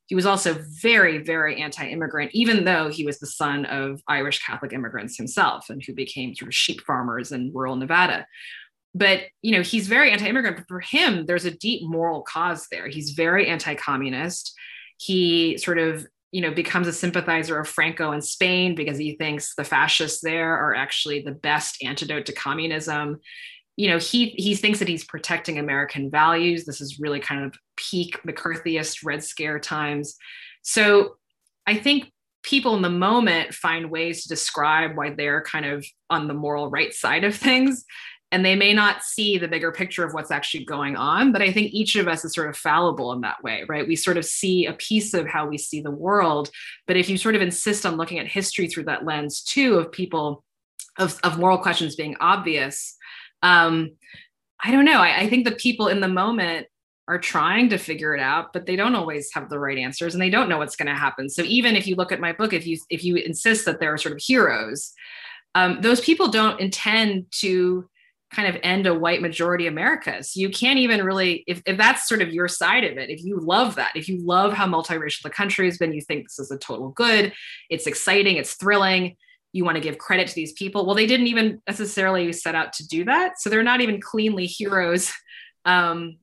He was also very very anti-immigrant, even though he was the son of Irish Catholic immigrants himself, and who became sort of sheep farmers in rural Nevada but you know he's very anti-immigrant but for him there's a deep moral cause there. He's very anti-communist. He sort of you know becomes a sympathizer of franco in spain because he thinks the fascists there are actually the best antidote to communism. You know he he thinks that he's protecting american values. This is really kind of peak mccarthyist red scare times. So i think people in the moment find ways to describe why they're kind of on the moral right side of things and they may not see the bigger picture of what's actually going on but i think each of us is sort of fallible in that way right? We sort of see a piece of how we see the world but if you sort of insist on looking at history through that lens too of people of, of moral questions being obvious um, i don't know. I, I think the people in the moment are trying to figure it out but they don't always have the right answers and they don't know what's going to happen. So even if you look at my book if you if you insist that there are sort of heroes um, those people don't intend to kind of end a white majority America. So you can't even really, if, if that's sort of your side of it, if you love that, if you love how multiracial the country has been, you think this is a total good, it's exciting, it's thrilling, you want to give credit to these people. Well, they didn't even necessarily set out to do that. So they're not even cleanly heroes um,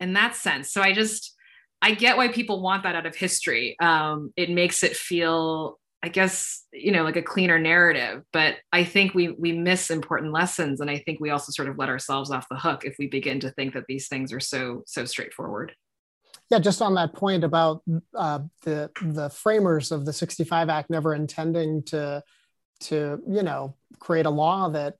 in that sense. So I just, I get why people want that out of history. Um, it makes it feel I guess you know like a cleaner narrative but I think we we miss important lessons and I think we also sort of let ourselves off the hook if we begin to think that these things are so so straightforward. Yeah just on that point about uh, the the framers of the 65 act never intending to to you know create a law that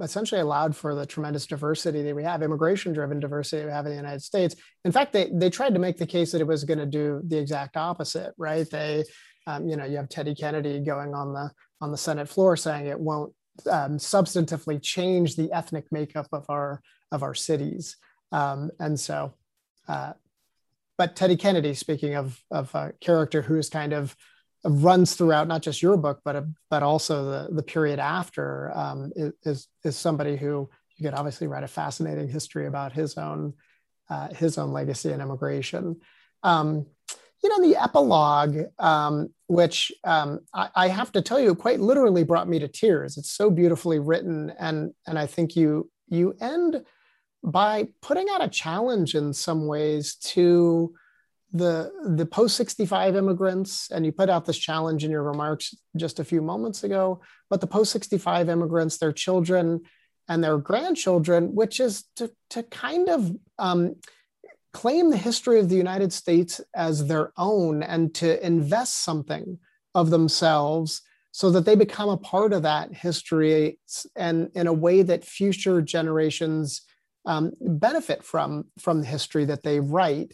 essentially allowed for the tremendous diversity that we have immigration driven diversity we have in the united states. In fact they, they tried to make the case that it was going to do the exact opposite right? They um, you know, you have Teddy Kennedy going on the on the Senate floor saying it won't um, substantively change the ethnic makeup of our of our cities. Um, and so, uh, but Teddy Kennedy, speaking of of a character who is kind of runs throughout not just your book, but but also the the period after, um, is is somebody who you could obviously write a fascinating history about his own uh, his own legacy and immigration. Um, you know, the epilogue, um, which um, I, I, have to tell you, quite literally brought me to tears. It's so beautifully written, and and I think you you end by putting out a challenge in some ways to the the post 65 immigrants and you put out this challenge in your remarks just a few moments ago but the post 65 immigrants their children and their grandchildren which is to, to kind of um, claim the history of the United States as their own and to invest something of themselves so that they become a part of that history and in a way that future generations um, benefit from from the history that they write.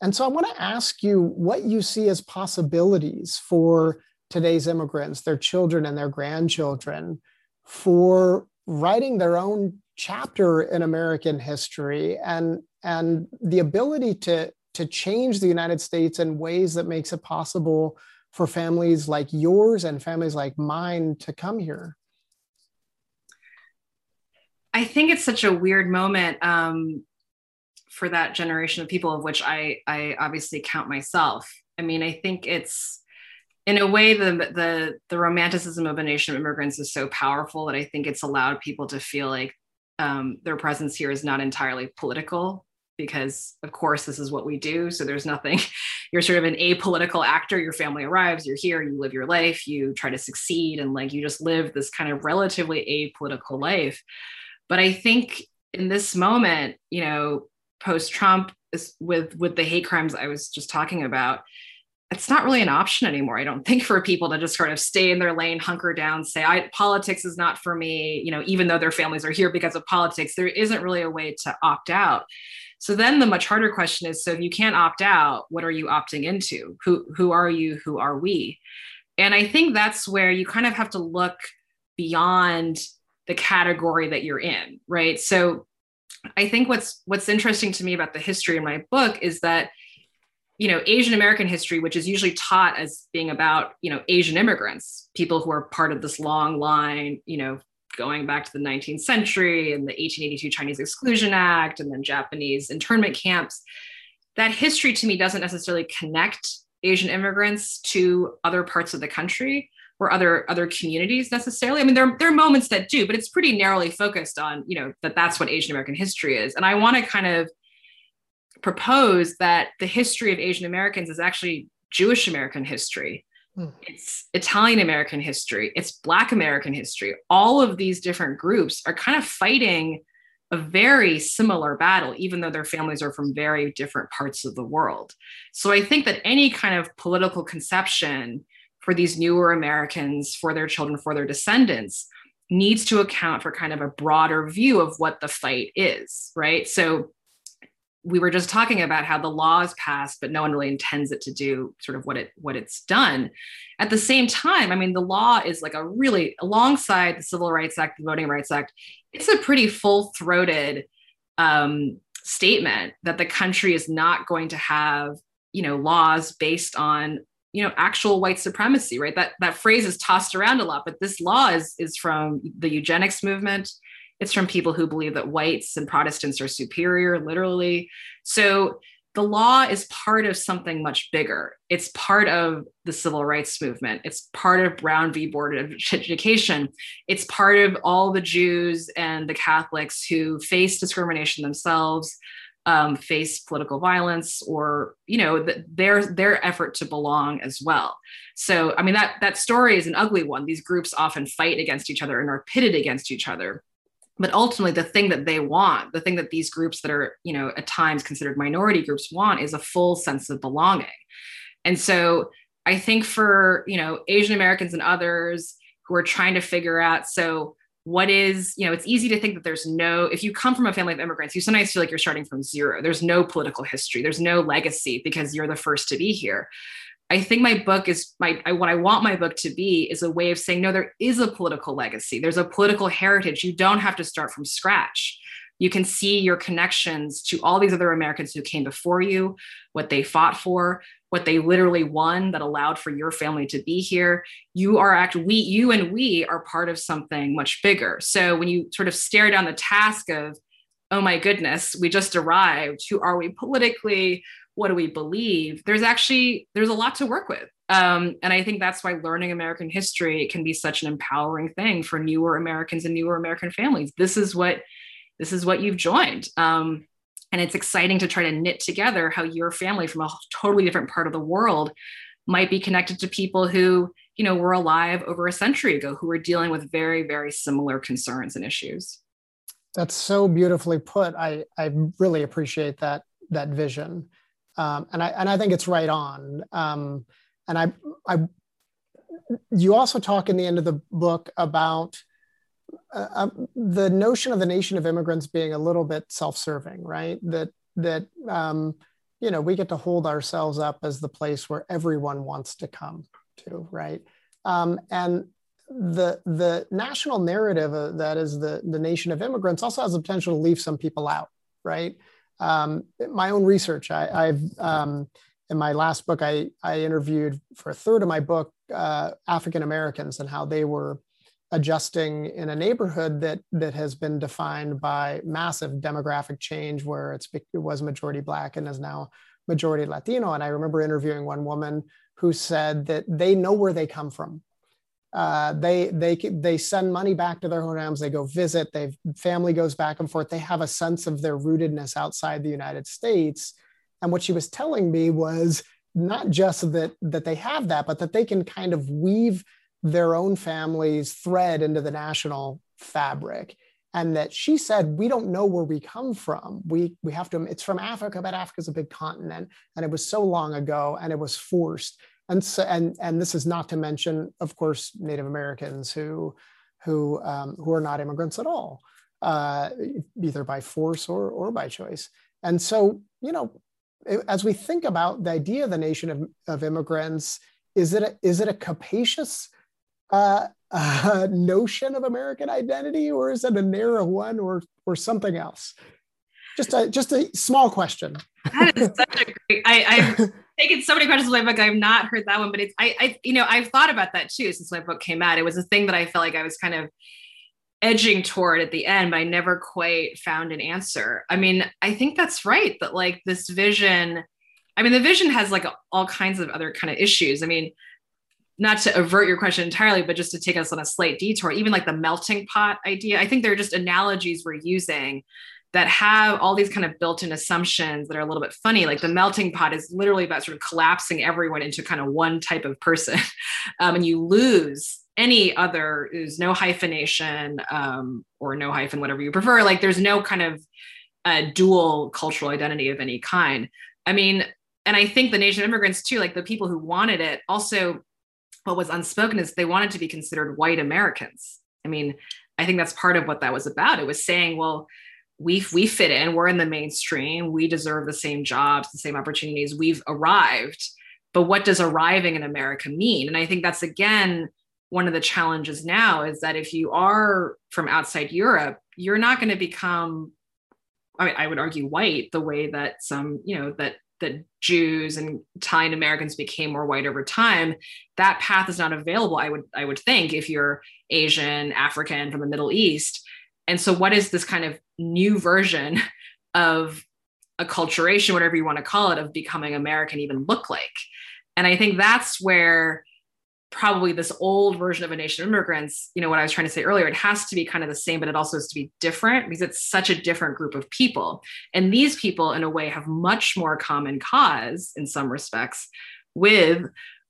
And so i want to ask you what you see as possibilities for today's immigrants their children and their grandchildren for writing their own chapter in american history and and the ability to to change the United States in ways that makes it possible for families like yours and families like mine to come here? I think it's such a weird moment um, for that generation of people, of which I, I obviously count myself. I mean, I think it's in a way the, the the romanticism of a nation of immigrants is so powerful that I think it's allowed people to feel like um, their presence here is not entirely political because of course this is what we do. So there's nothing you're sort of an apolitical actor. Your family arrives you're here you live your life you try to succeed and like you just live this kind of relatively apolitical life. But i think in this moment you know post trump with with the hate crimes i was just talking about it's not really an option anymore i don't think for people to just sort of stay in their lane hunker down say i politics is not for me you know even though their families are here because of politics there isn't really a way to opt out so then the much harder question is so if you can't opt out, what are you opting into? Who who are you? Who are we? And I think that's where you kind of have to look beyond the category that you're in, right? So I think what's what's interesting to me about the history in my book is that you know asian american history which is usually taught as being about you know asian immigrants people who are part of this long line you know going back to the 19th century and the 1882 Chinese Exclusion Act and then Japanese internment camps. That history to me doesn't necessarily connect Asian immigrants to other parts of the country or other other communities necessarily. I mean, there, there are moments that do, but it's pretty narrowly focused on, you know, that that's what Asian American history is. And I want to kind of propose that the history of Asian Americans is actually Jewish American history. Hmm. it's Italian American history, it's Black American history. All of these different groups are kind of fighting a very similar battle, even though their families are from very different parts of the world. So I think that any kind of political conception for these newer Americans, for their children, for their descendants, needs to account for kind of a broader view of what the fight is, right? So we were just talking about how the law is passed but no one really intends it to do sort of what it what it's done. At the same time i mean the law is like a really alongside the civil rights act the voting rights act it's a pretty full-throated um, statement that the country is not going to have you know laws based on you know actual white supremacy right? That that phrase is tossed around a lot but this law is is from the eugenics movement it's from people who believe that whites and protestants are superior literally so the law is part of something much bigger. It's part of the civil rights movement. It's part of Brown v. Board of Education. It's part of all the Jews and the Catholics who face discrimination themselves, um, face political violence, or you know the, their their effort to belong as well. So, I mean that that story is an ugly one. These groups often fight against each other and are pitted against each other but ultimately the thing that they want the thing that these groups that are you know at times considered minority groups want is a full sense of belonging. And so i think for you know asian americans and others who are trying to figure out so what is you know it's easy to think that there's no if you come from a family of immigrants you sometimes feel like you're starting from zero. There's no political history. There's no legacy because you're the first to be here I think my book is my I, what I want my book to be is a way of saying no there is a political legacy. There's a political heritage. You don't have to start from scratch. You can see your connections to all these other Americans who came before you what they fought for what they literally won that allowed for your family to be here. You are act we you and we are part of something much bigger. So when you sort of stare down the task of oh my goodness we just arrived. Who are we politically what do we believe? There's actually there's a lot to work with. Um, and i think that's why learning american history can be such an empowering thing for newer americans and newer american families. This is what this is what you've joined. Um, and it's exciting to try to knit together how your family from a totally different part of the world might be connected to people who you know were alive over a century ago who were dealing with very very similar concerns and issues. That's so beautifully put. I i really appreciate that that vision um, and I and I think it's right on. Um, and I, I, you also talk in the end of the book about uh, uh, the notion of the nation of immigrants being a little bit self-serving, right? That that um, you know we get to hold ourselves up as the place where everyone wants to come to, right? Um, and the the national narrative uh, that is the the nation of immigrants also has the potential to leave some people out, right? Um, my own research. I, have um, in my last book, I, I interviewed for a third of my book uh, African Americans and how they were adjusting in a neighborhood that that has been defined by massive demographic change, where it's it was majority black and is now majority Latino. And I remember interviewing one woman who said that they know where they come from uh, they they they send money back to their homes. They go visit. They family goes back and forth. They have a sense of their rootedness outside the United States. And what she was telling me was not just that that they have that, but that they can kind of weave their own family's thread into the national fabric. And that she said, we don't know where we come from. We we have to. It's from Africa, but Africa's a big continent, and it was so long ago, and it was forced and so and and this is not to mention of course native americans who who um, who are not immigrants at all uh, either by force or or by choice. And so you know as we think about the idea of the nation of, of immigrants is it a, is it a capacious uh, uh, notion of american identity or is it a narrow one or or something else? Just a just a small question. That is such a great i i taken so many questions in my book. I've not heard that one, but it's I, I you know I've thought about that too since my book came out. It was a thing that I felt like I was kind of edging toward at the end, but I never quite found an answer. I mean, I think that's right that like this vision. I mean, the vision has like all kinds of other kind of issues. I mean, not to avert your question entirely, but just to take us on a slight detour, even like the melting pot idea. I think they're just analogies we're using that have all these kind of built-in assumptions that are a little bit funny like the melting pot is literally about sort of collapsing everyone into kind of one type of person. Um, and you lose any other there's no hyphenation um, or no hyphen whatever you prefer. Like there's no kind of uh, dual cultural identity of any kind. I mean and i think the nation of immigrants too like the people who wanted it also what was unspoken is they wanted to be considered white americans. I mean i think that's part of what that was about. It was saying well we we fit in we're in the mainstream we deserve the same jobs the same opportunities we've arrived but what does arriving in america mean and i think that's again one of the challenges now is that if you are from outside europe you're not going to become I, mean, I would argue white the way that some you know that that Jews and Italian Americans became more white over time, that path is not available. I would I would think if you're Asian, African from the Middle East. And so, what is this kind of new version of acculturation, whatever you want to call it, of becoming American even look like? And I think that's where probably this old version of a nation of immigrants, you know, what I was trying to say earlier, it has to be kind of the same, but it also has to be different because it's such a different group of people. And these people, in a way, have much more common cause in some respects with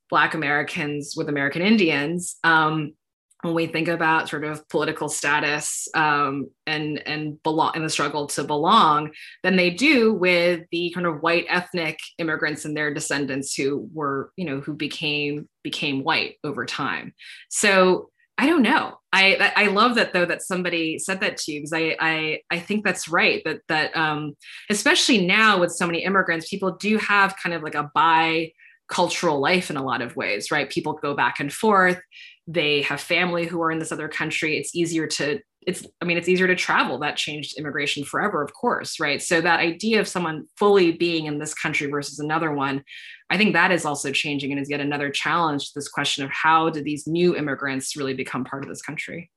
Black Americans, with American Indians. Um, when we think about sort of political status um, and and belong in the struggle to belong than they do with the kind of white ethnic immigrants and their descendants who were you know who became became white over time. So i don't know. I i love that though that somebody said that to you because i i i think that's right that that um especially now with so many immigrants people do have kind of like a bi cultural life in a lot of ways right? People go back and forth they have family who are in this other country it's easier to it's i mean it's easier to travel. That changed immigration forever of course right? So that idea of someone fully being in this country versus another one i think that is also changing and is yet another challenge to this question of how do these new immigrants really become part of this country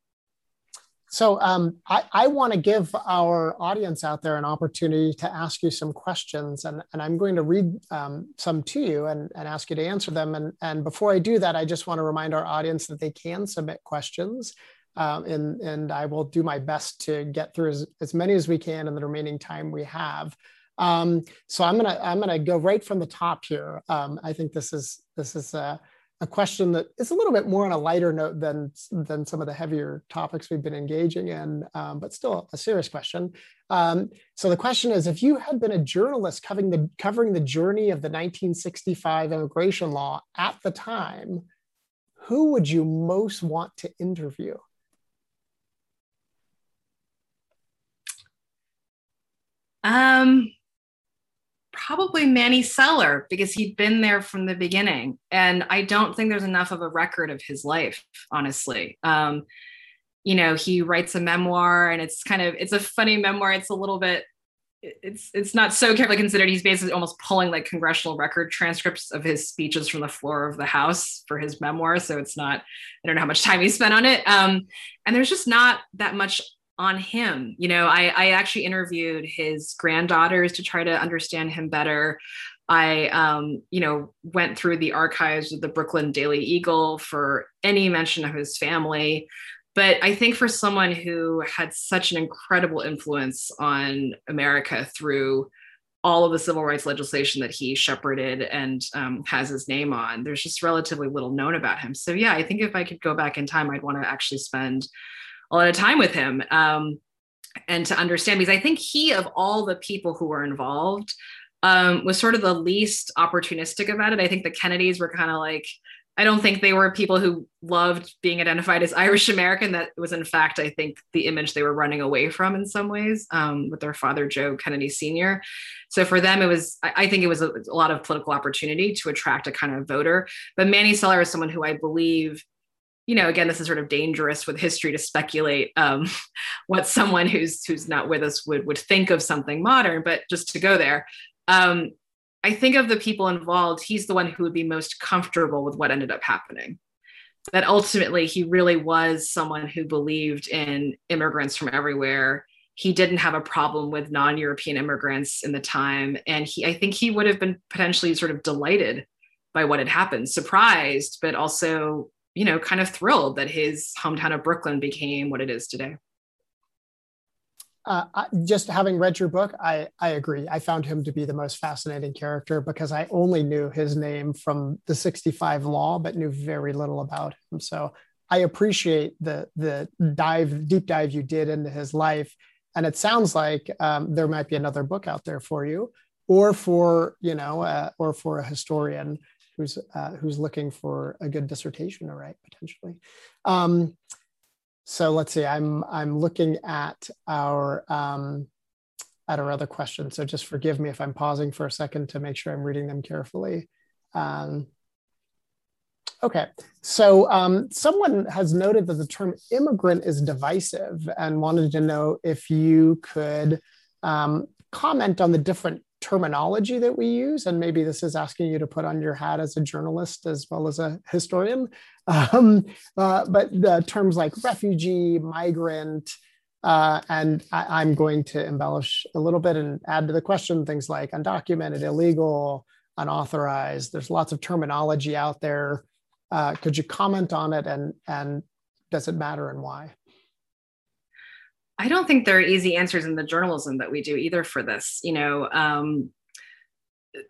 so um, I, I want to give our audience out there an opportunity to ask you some questions, and, and I'm going to read um, some to you and, and ask you to answer them. And, and before I do that, I just want to remind our audience that they can submit questions, um, and, and I will do my best to get through as, as many as we can in the remaining time we have. Um, so I'm gonna I'm gonna go right from the top here. Um, I think this is this is uh, a question that is a little bit more on a lighter note than, than some of the heavier topics we've been engaging in, um, but still a serious question. Um, so the question is, if you had been a journalist covering the, covering the journey of the 1965 immigration law at the time, who would you most want to interview? Um, probably Manny Celler because he'd been there from the beginning. And I don't think there's enough of a record of his life, honestly. Um, you know, he writes a memoir and it's kind of, it's a funny memoir. It's a little bit, it's it's not so carefully considered. He's basically almost pulling like congressional record transcripts of his speeches from the floor of the House for his memoir. So it's not, I don't know how much time he spent on it. Um, and there's just not that much on him. You know, I, I actually interviewed his granddaughters to try to understand him better. I, um, you know, went through the archives of the Brooklyn Daily Eagle for any mention of his family. But I think for someone who had such an incredible influence on America through all of the civil rights legislation that he shepherded and um, has his name on, there's just relatively little known about him. So, yeah, I think if I could go back in time, I'd want to actually spend a lot of time with him um, and to understand because I think he, of all the people who were involved, um, was sort of the least opportunistic about it. I think the Kennedys were kind of like, I don't think they were people who loved being identified as Irish American. That was, in fact, I think the image they were running away from in some ways um, with their father, Joe Kennedy Sr. So for them, it was, I think it was a, a, lot of political opportunity to attract a kind of voter. But Manny Celler is someone who I believe you know, again, this is sort of dangerous with history to speculate um, what someone who's who's not with us would would think of something modern. But just to go there, um, I think of the people involved. He's the one who would be most comfortable with what ended up happening. That ultimately, he really was someone who believed in immigrants from everywhere. He didn't have a problem with non-European immigrants in the time, and he, I think, he would have been potentially sort of delighted by what had happened, surprised, but also you know, kind of thrilled that his hometown of Brooklyn became what it is today. Uh, just having read your book, I, I agree. I found him to be the most fascinating character because I only knew his name from the 65 law, but knew very little about him. So I appreciate the, the dive, deep dive you did into his life. And it sounds like um, there might be another book out there for you or for, you know, uh, or for a historian who's uh, who's looking for a good dissertation to write potentially. Um, so let's see. I'm I'm looking at our um, at our other questions. So just forgive me if I'm pausing for a second to make sure I'm reading them carefully. Um, okay, so um, someone has noted that the term immigrant is divisive and wanted to know if you could um, comment on the different terminology that we use. And maybe this is asking you to put on your hat as a journalist as well as a historian. Um, uh, but the terms like refugee, migrant, uh, and I, am going to embellish a little bit and add to the question things like undocumented, illegal, unauthorized. There's lots of terminology out there. Uh, could you comment on it and, and does it matter and why? I don't think there are easy answers in the journalism that we do either for this. You know, um,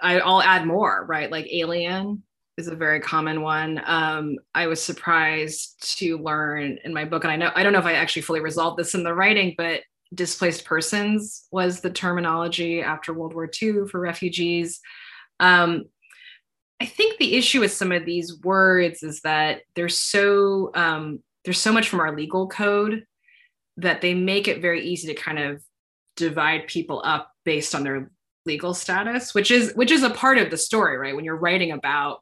I, will add more, right? Like alien is a very common one. Um, I was surprised to learn in my book, and I know I don't know if I actually fully resolved this in the writing, but displaced persons was the terminology after World War II for refugees. Um, I think the issue with some of these words is that there's so um, there's so much from our legal code that they make it very easy to kind of divide people up based on their legal status, which is which is a part of the story, right? When you're writing about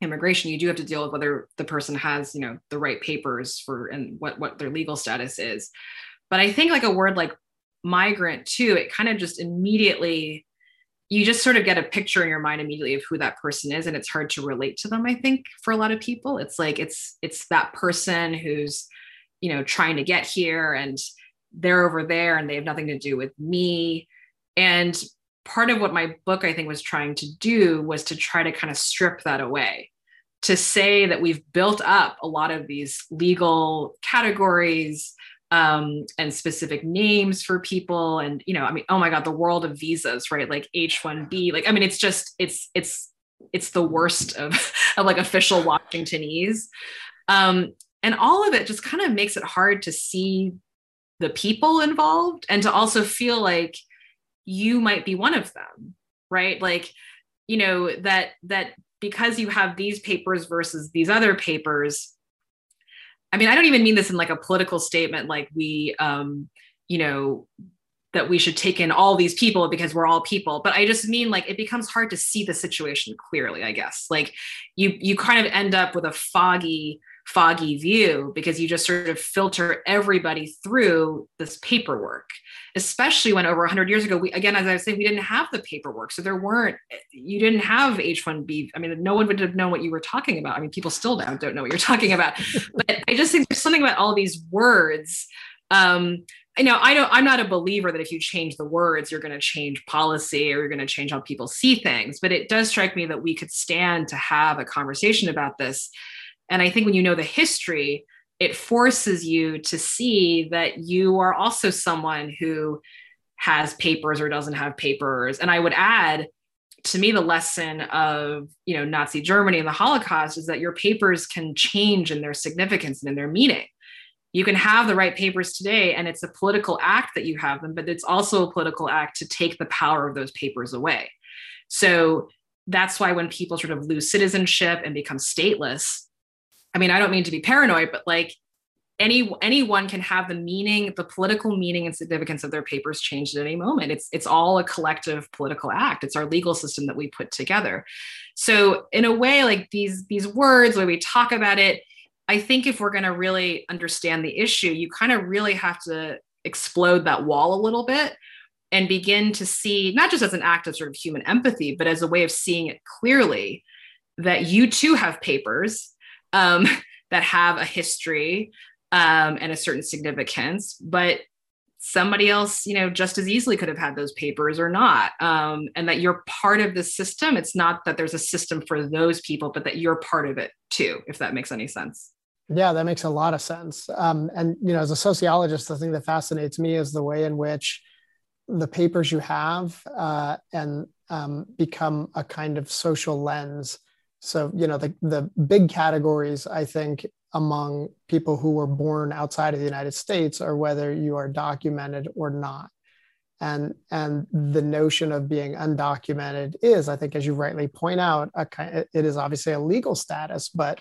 immigration, you do have to deal with whether the person has, you know, the right papers for and what what their legal status is. But I think like a word like migrant too, it kind of just immediately you just sort of get a picture in your mind immediately of who that person is and it's hard to relate to them i think for a lot of people it's like it's it's that person who's you know trying to get here and they're over there and they have nothing to do with me. And part of what my book i think was trying to do was to try to kind of strip that away to say that we've built up a lot of these legal categories um, and specific names for people. And you know i mean oh my god the world of visas right? Like h1b like i mean it's just it's it's it's the worst of, of like official washingtonese. Um, and all of it just kind of makes it hard to see the people involved and to also feel like you might be one of them right? Like you know that that because you have these papers versus these other papers i mean i don't even mean this in like a political statement like we um you know that we should take in all these people because we're all people but i just mean like it becomes hard to see the situation clearly i guess. Like you you kind of end up with a foggy foggy view because you just sort of filter everybody through this paperwork especially when over 100 years ago we again as i was saying we didn't have the paperwork. So there weren't you didn't have h1b i mean no one would have known what you were talking about. I mean people still now don't know what you're talking about. But i just think there's something about all these words. Um, you know, I don't, I'm not a believer that if you change the words, you're going to change policy or you're going to change how people see things. But it does strike me that we could stand to have a conversation about this and I think when you know the history, it forces you to see that you are also someone who has papers or doesn't have papers. And I would add, to me, the lesson of you know Nazi Germany and the Holocaust is that your papers can change in their significance and in their meaning. You can have the right papers today, and it's a political act that you have them, but it's also a political act to take the power of those papers away. So that's why when people sort of lose citizenship and become stateless, I mean, I don't mean to be paranoid, but like any anyone can have the meaning, the political meaning and significance of their papers changed at any moment. It's it's all a collective political act. It's our legal system that we put together. So in a way, like these these words, when we talk about it, I think if we're going to really understand the issue, you kind of really have to explode that wall a little bit and begin to see not just as an act of sort of human empathy, but as a way of seeing it clearly that you too have papers um, that have a history um, and a certain significance, but somebody else, you know, just as easily could have had those papers or not. Um, and that you're part of the system. It's not that there's a system for those people, but that you're part of it too, if that makes any sense. Yeah, that makes a lot of sense. Um, and you know, as a sociologist, the thing that fascinates me is the way in which the papers you have uh, and um, become a kind of social lens so, you know, the, the big categories, I think, among people who were born outside of the United States are whether you are documented or not. And, and the notion of being undocumented is, I think, as you rightly point out, a it is obviously a legal status, but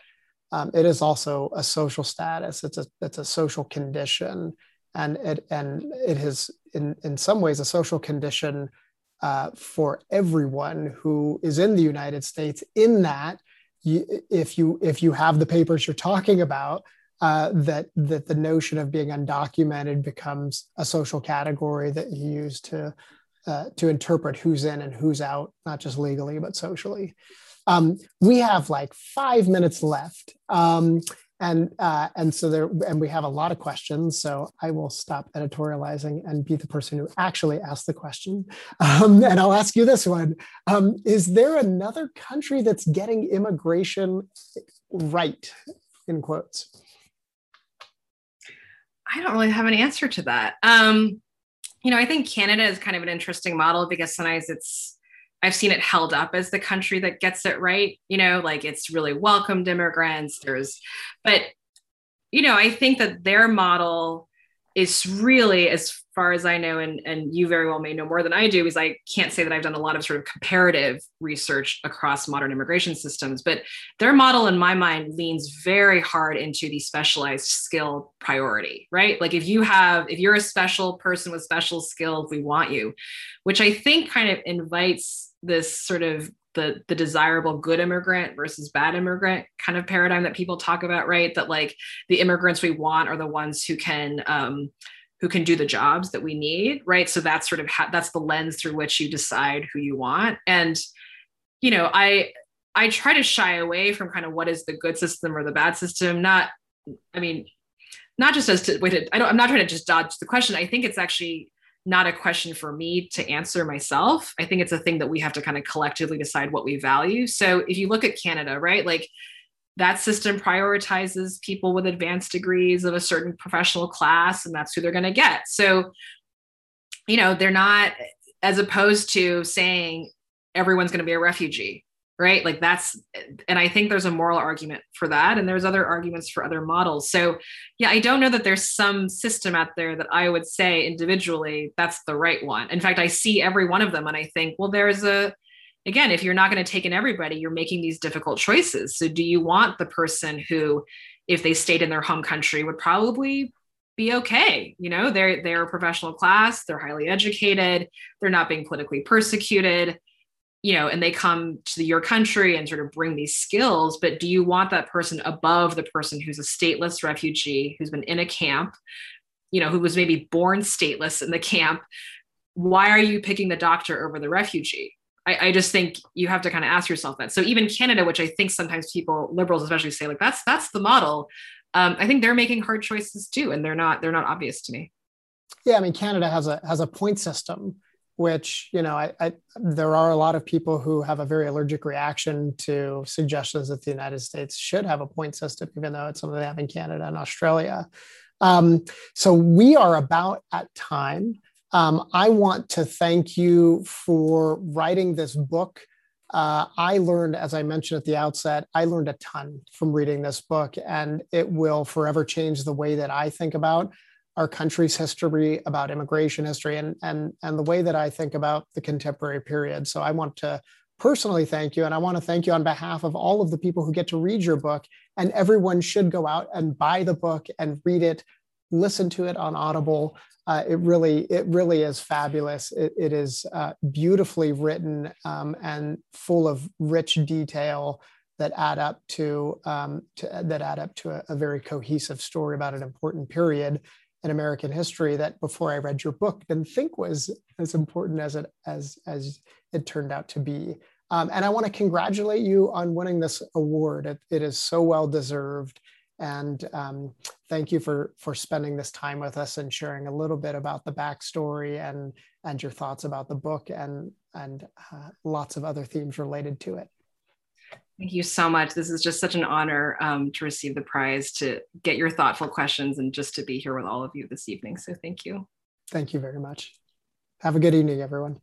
um, it is also a social status. It's a, it's a social condition. And it, and it has, in, in some ways, a social condition uh, for everyone who is in the United States. In that, you, if you if you have the papers you're talking about, uh, that that the notion of being undocumented becomes a social category that you use to uh, to interpret who's in and who's out, not just legally but socially. Um, we have like five minutes left. Um, and uh, and so there and we have a lot of questions so i will stop editorializing and be the person who actually asked the question. Um, and i'll ask you this one: um, is there another country that's getting immigration right in quotes? I don't really have an answer to that. Um, you know i think canada is kind of an interesting model because sometimes it's I've seen it held up as the country that gets it right. You know, like it's really welcomed immigrants. There's, but, you know, I think that their model is really, as far as I know, and, and you very well may know more than I do, is I can't say that I've done a lot of sort of comparative research across modern immigration systems, but their model, in my mind, leans very hard into the specialized skill priority, right? Like if you have, if you're a special person with special skills, we want you, which I think kind of invites this sort of the the desirable good immigrant versus bad immigrant kind of paradigm that people talk about right? That like the immigrants we want are the ones who can um, who can do the jobs that we need right? So that's sort of ha- that's the lens through which you decide who you want. And you know i i try to shy away from kind of what is the good system or the bad system not i mean not just as to wait i don't i'm not trying to just dodge the question. I think it's actually not a question for me to answer myself. I think it's a thing that we have to kind of collectively decide what we value. So if you look at Canada, right, like that system prioritizes people with advanced degrees of a certain professional class, and that's who they're going to get. So, you know, they're not, as opposed to saying everyone's going to be a refugee, right? Like that's and i think there's a moral argument for that and there's other arguments for other models. So yeah i don't know that there's some system out there that i would say individually that's the right one. In fact i see every one of them and i think well there's a again if you're not going to take in everybody you're making these difficult choices. So do you want the person who if they stayed in their home country would probably be okay? You know they're they're a professional class they're highly educated they're not being politically persecuted you know, and they come to your country and sort of bring these skills, but do you want that person above the person who's a stateless refugee who's been in a camp, you know, who was maybe born stateless in the camp? Why are you picking the doctor over the refugee? I, I just think you have to kind of ask yourself that. So even Canada, which I think sometimes people, liberals especially, say like that's that's the model. Um, I think they're making hard choices too, and they're not they're not obvious to me. Yeah, I mean Canada has a has a point system which you know I, I, there are a lot of people who have a very allergic reaction to suggestions that the united states should have a point system even though it's something they have in canada and australia. Um, so we are about at time. Um, i want to thank you for writing this book. Uh, I learned, as I mentioned at the outset, I learned a ton from reading this book, and it will forever change the way that I think about our country's history, about immigration history, and, and, and the way that I think about the contemporary period. So I want to personally thank you. And I want to thank you on behalf of all of the people who get to read your book. And everyone should go out and buy the book and read it, listen to it on Audible. Uh, it really, it really is fabulous. it, it is uh, beautifully written um, and full of rich detail that add up to, um, to that add up to a, a, very cohesive story about an important period in American history that before I read your book didn't think was as important as it as as it turned out to be. Um, and I want to congratulate you on winning this award. It, it is so well deserved. And um, thank you for for spending this time with us and sharing a little bit about the backstory and and your thoughts about the book and and uh, lots of other themes related to it. Thank you so much. This is just such an honor um, to receive the prize, to get your thoughtful questions, and just to be here with all of you this evening. So thank you. Thank you very much. Have a good evening, everyone.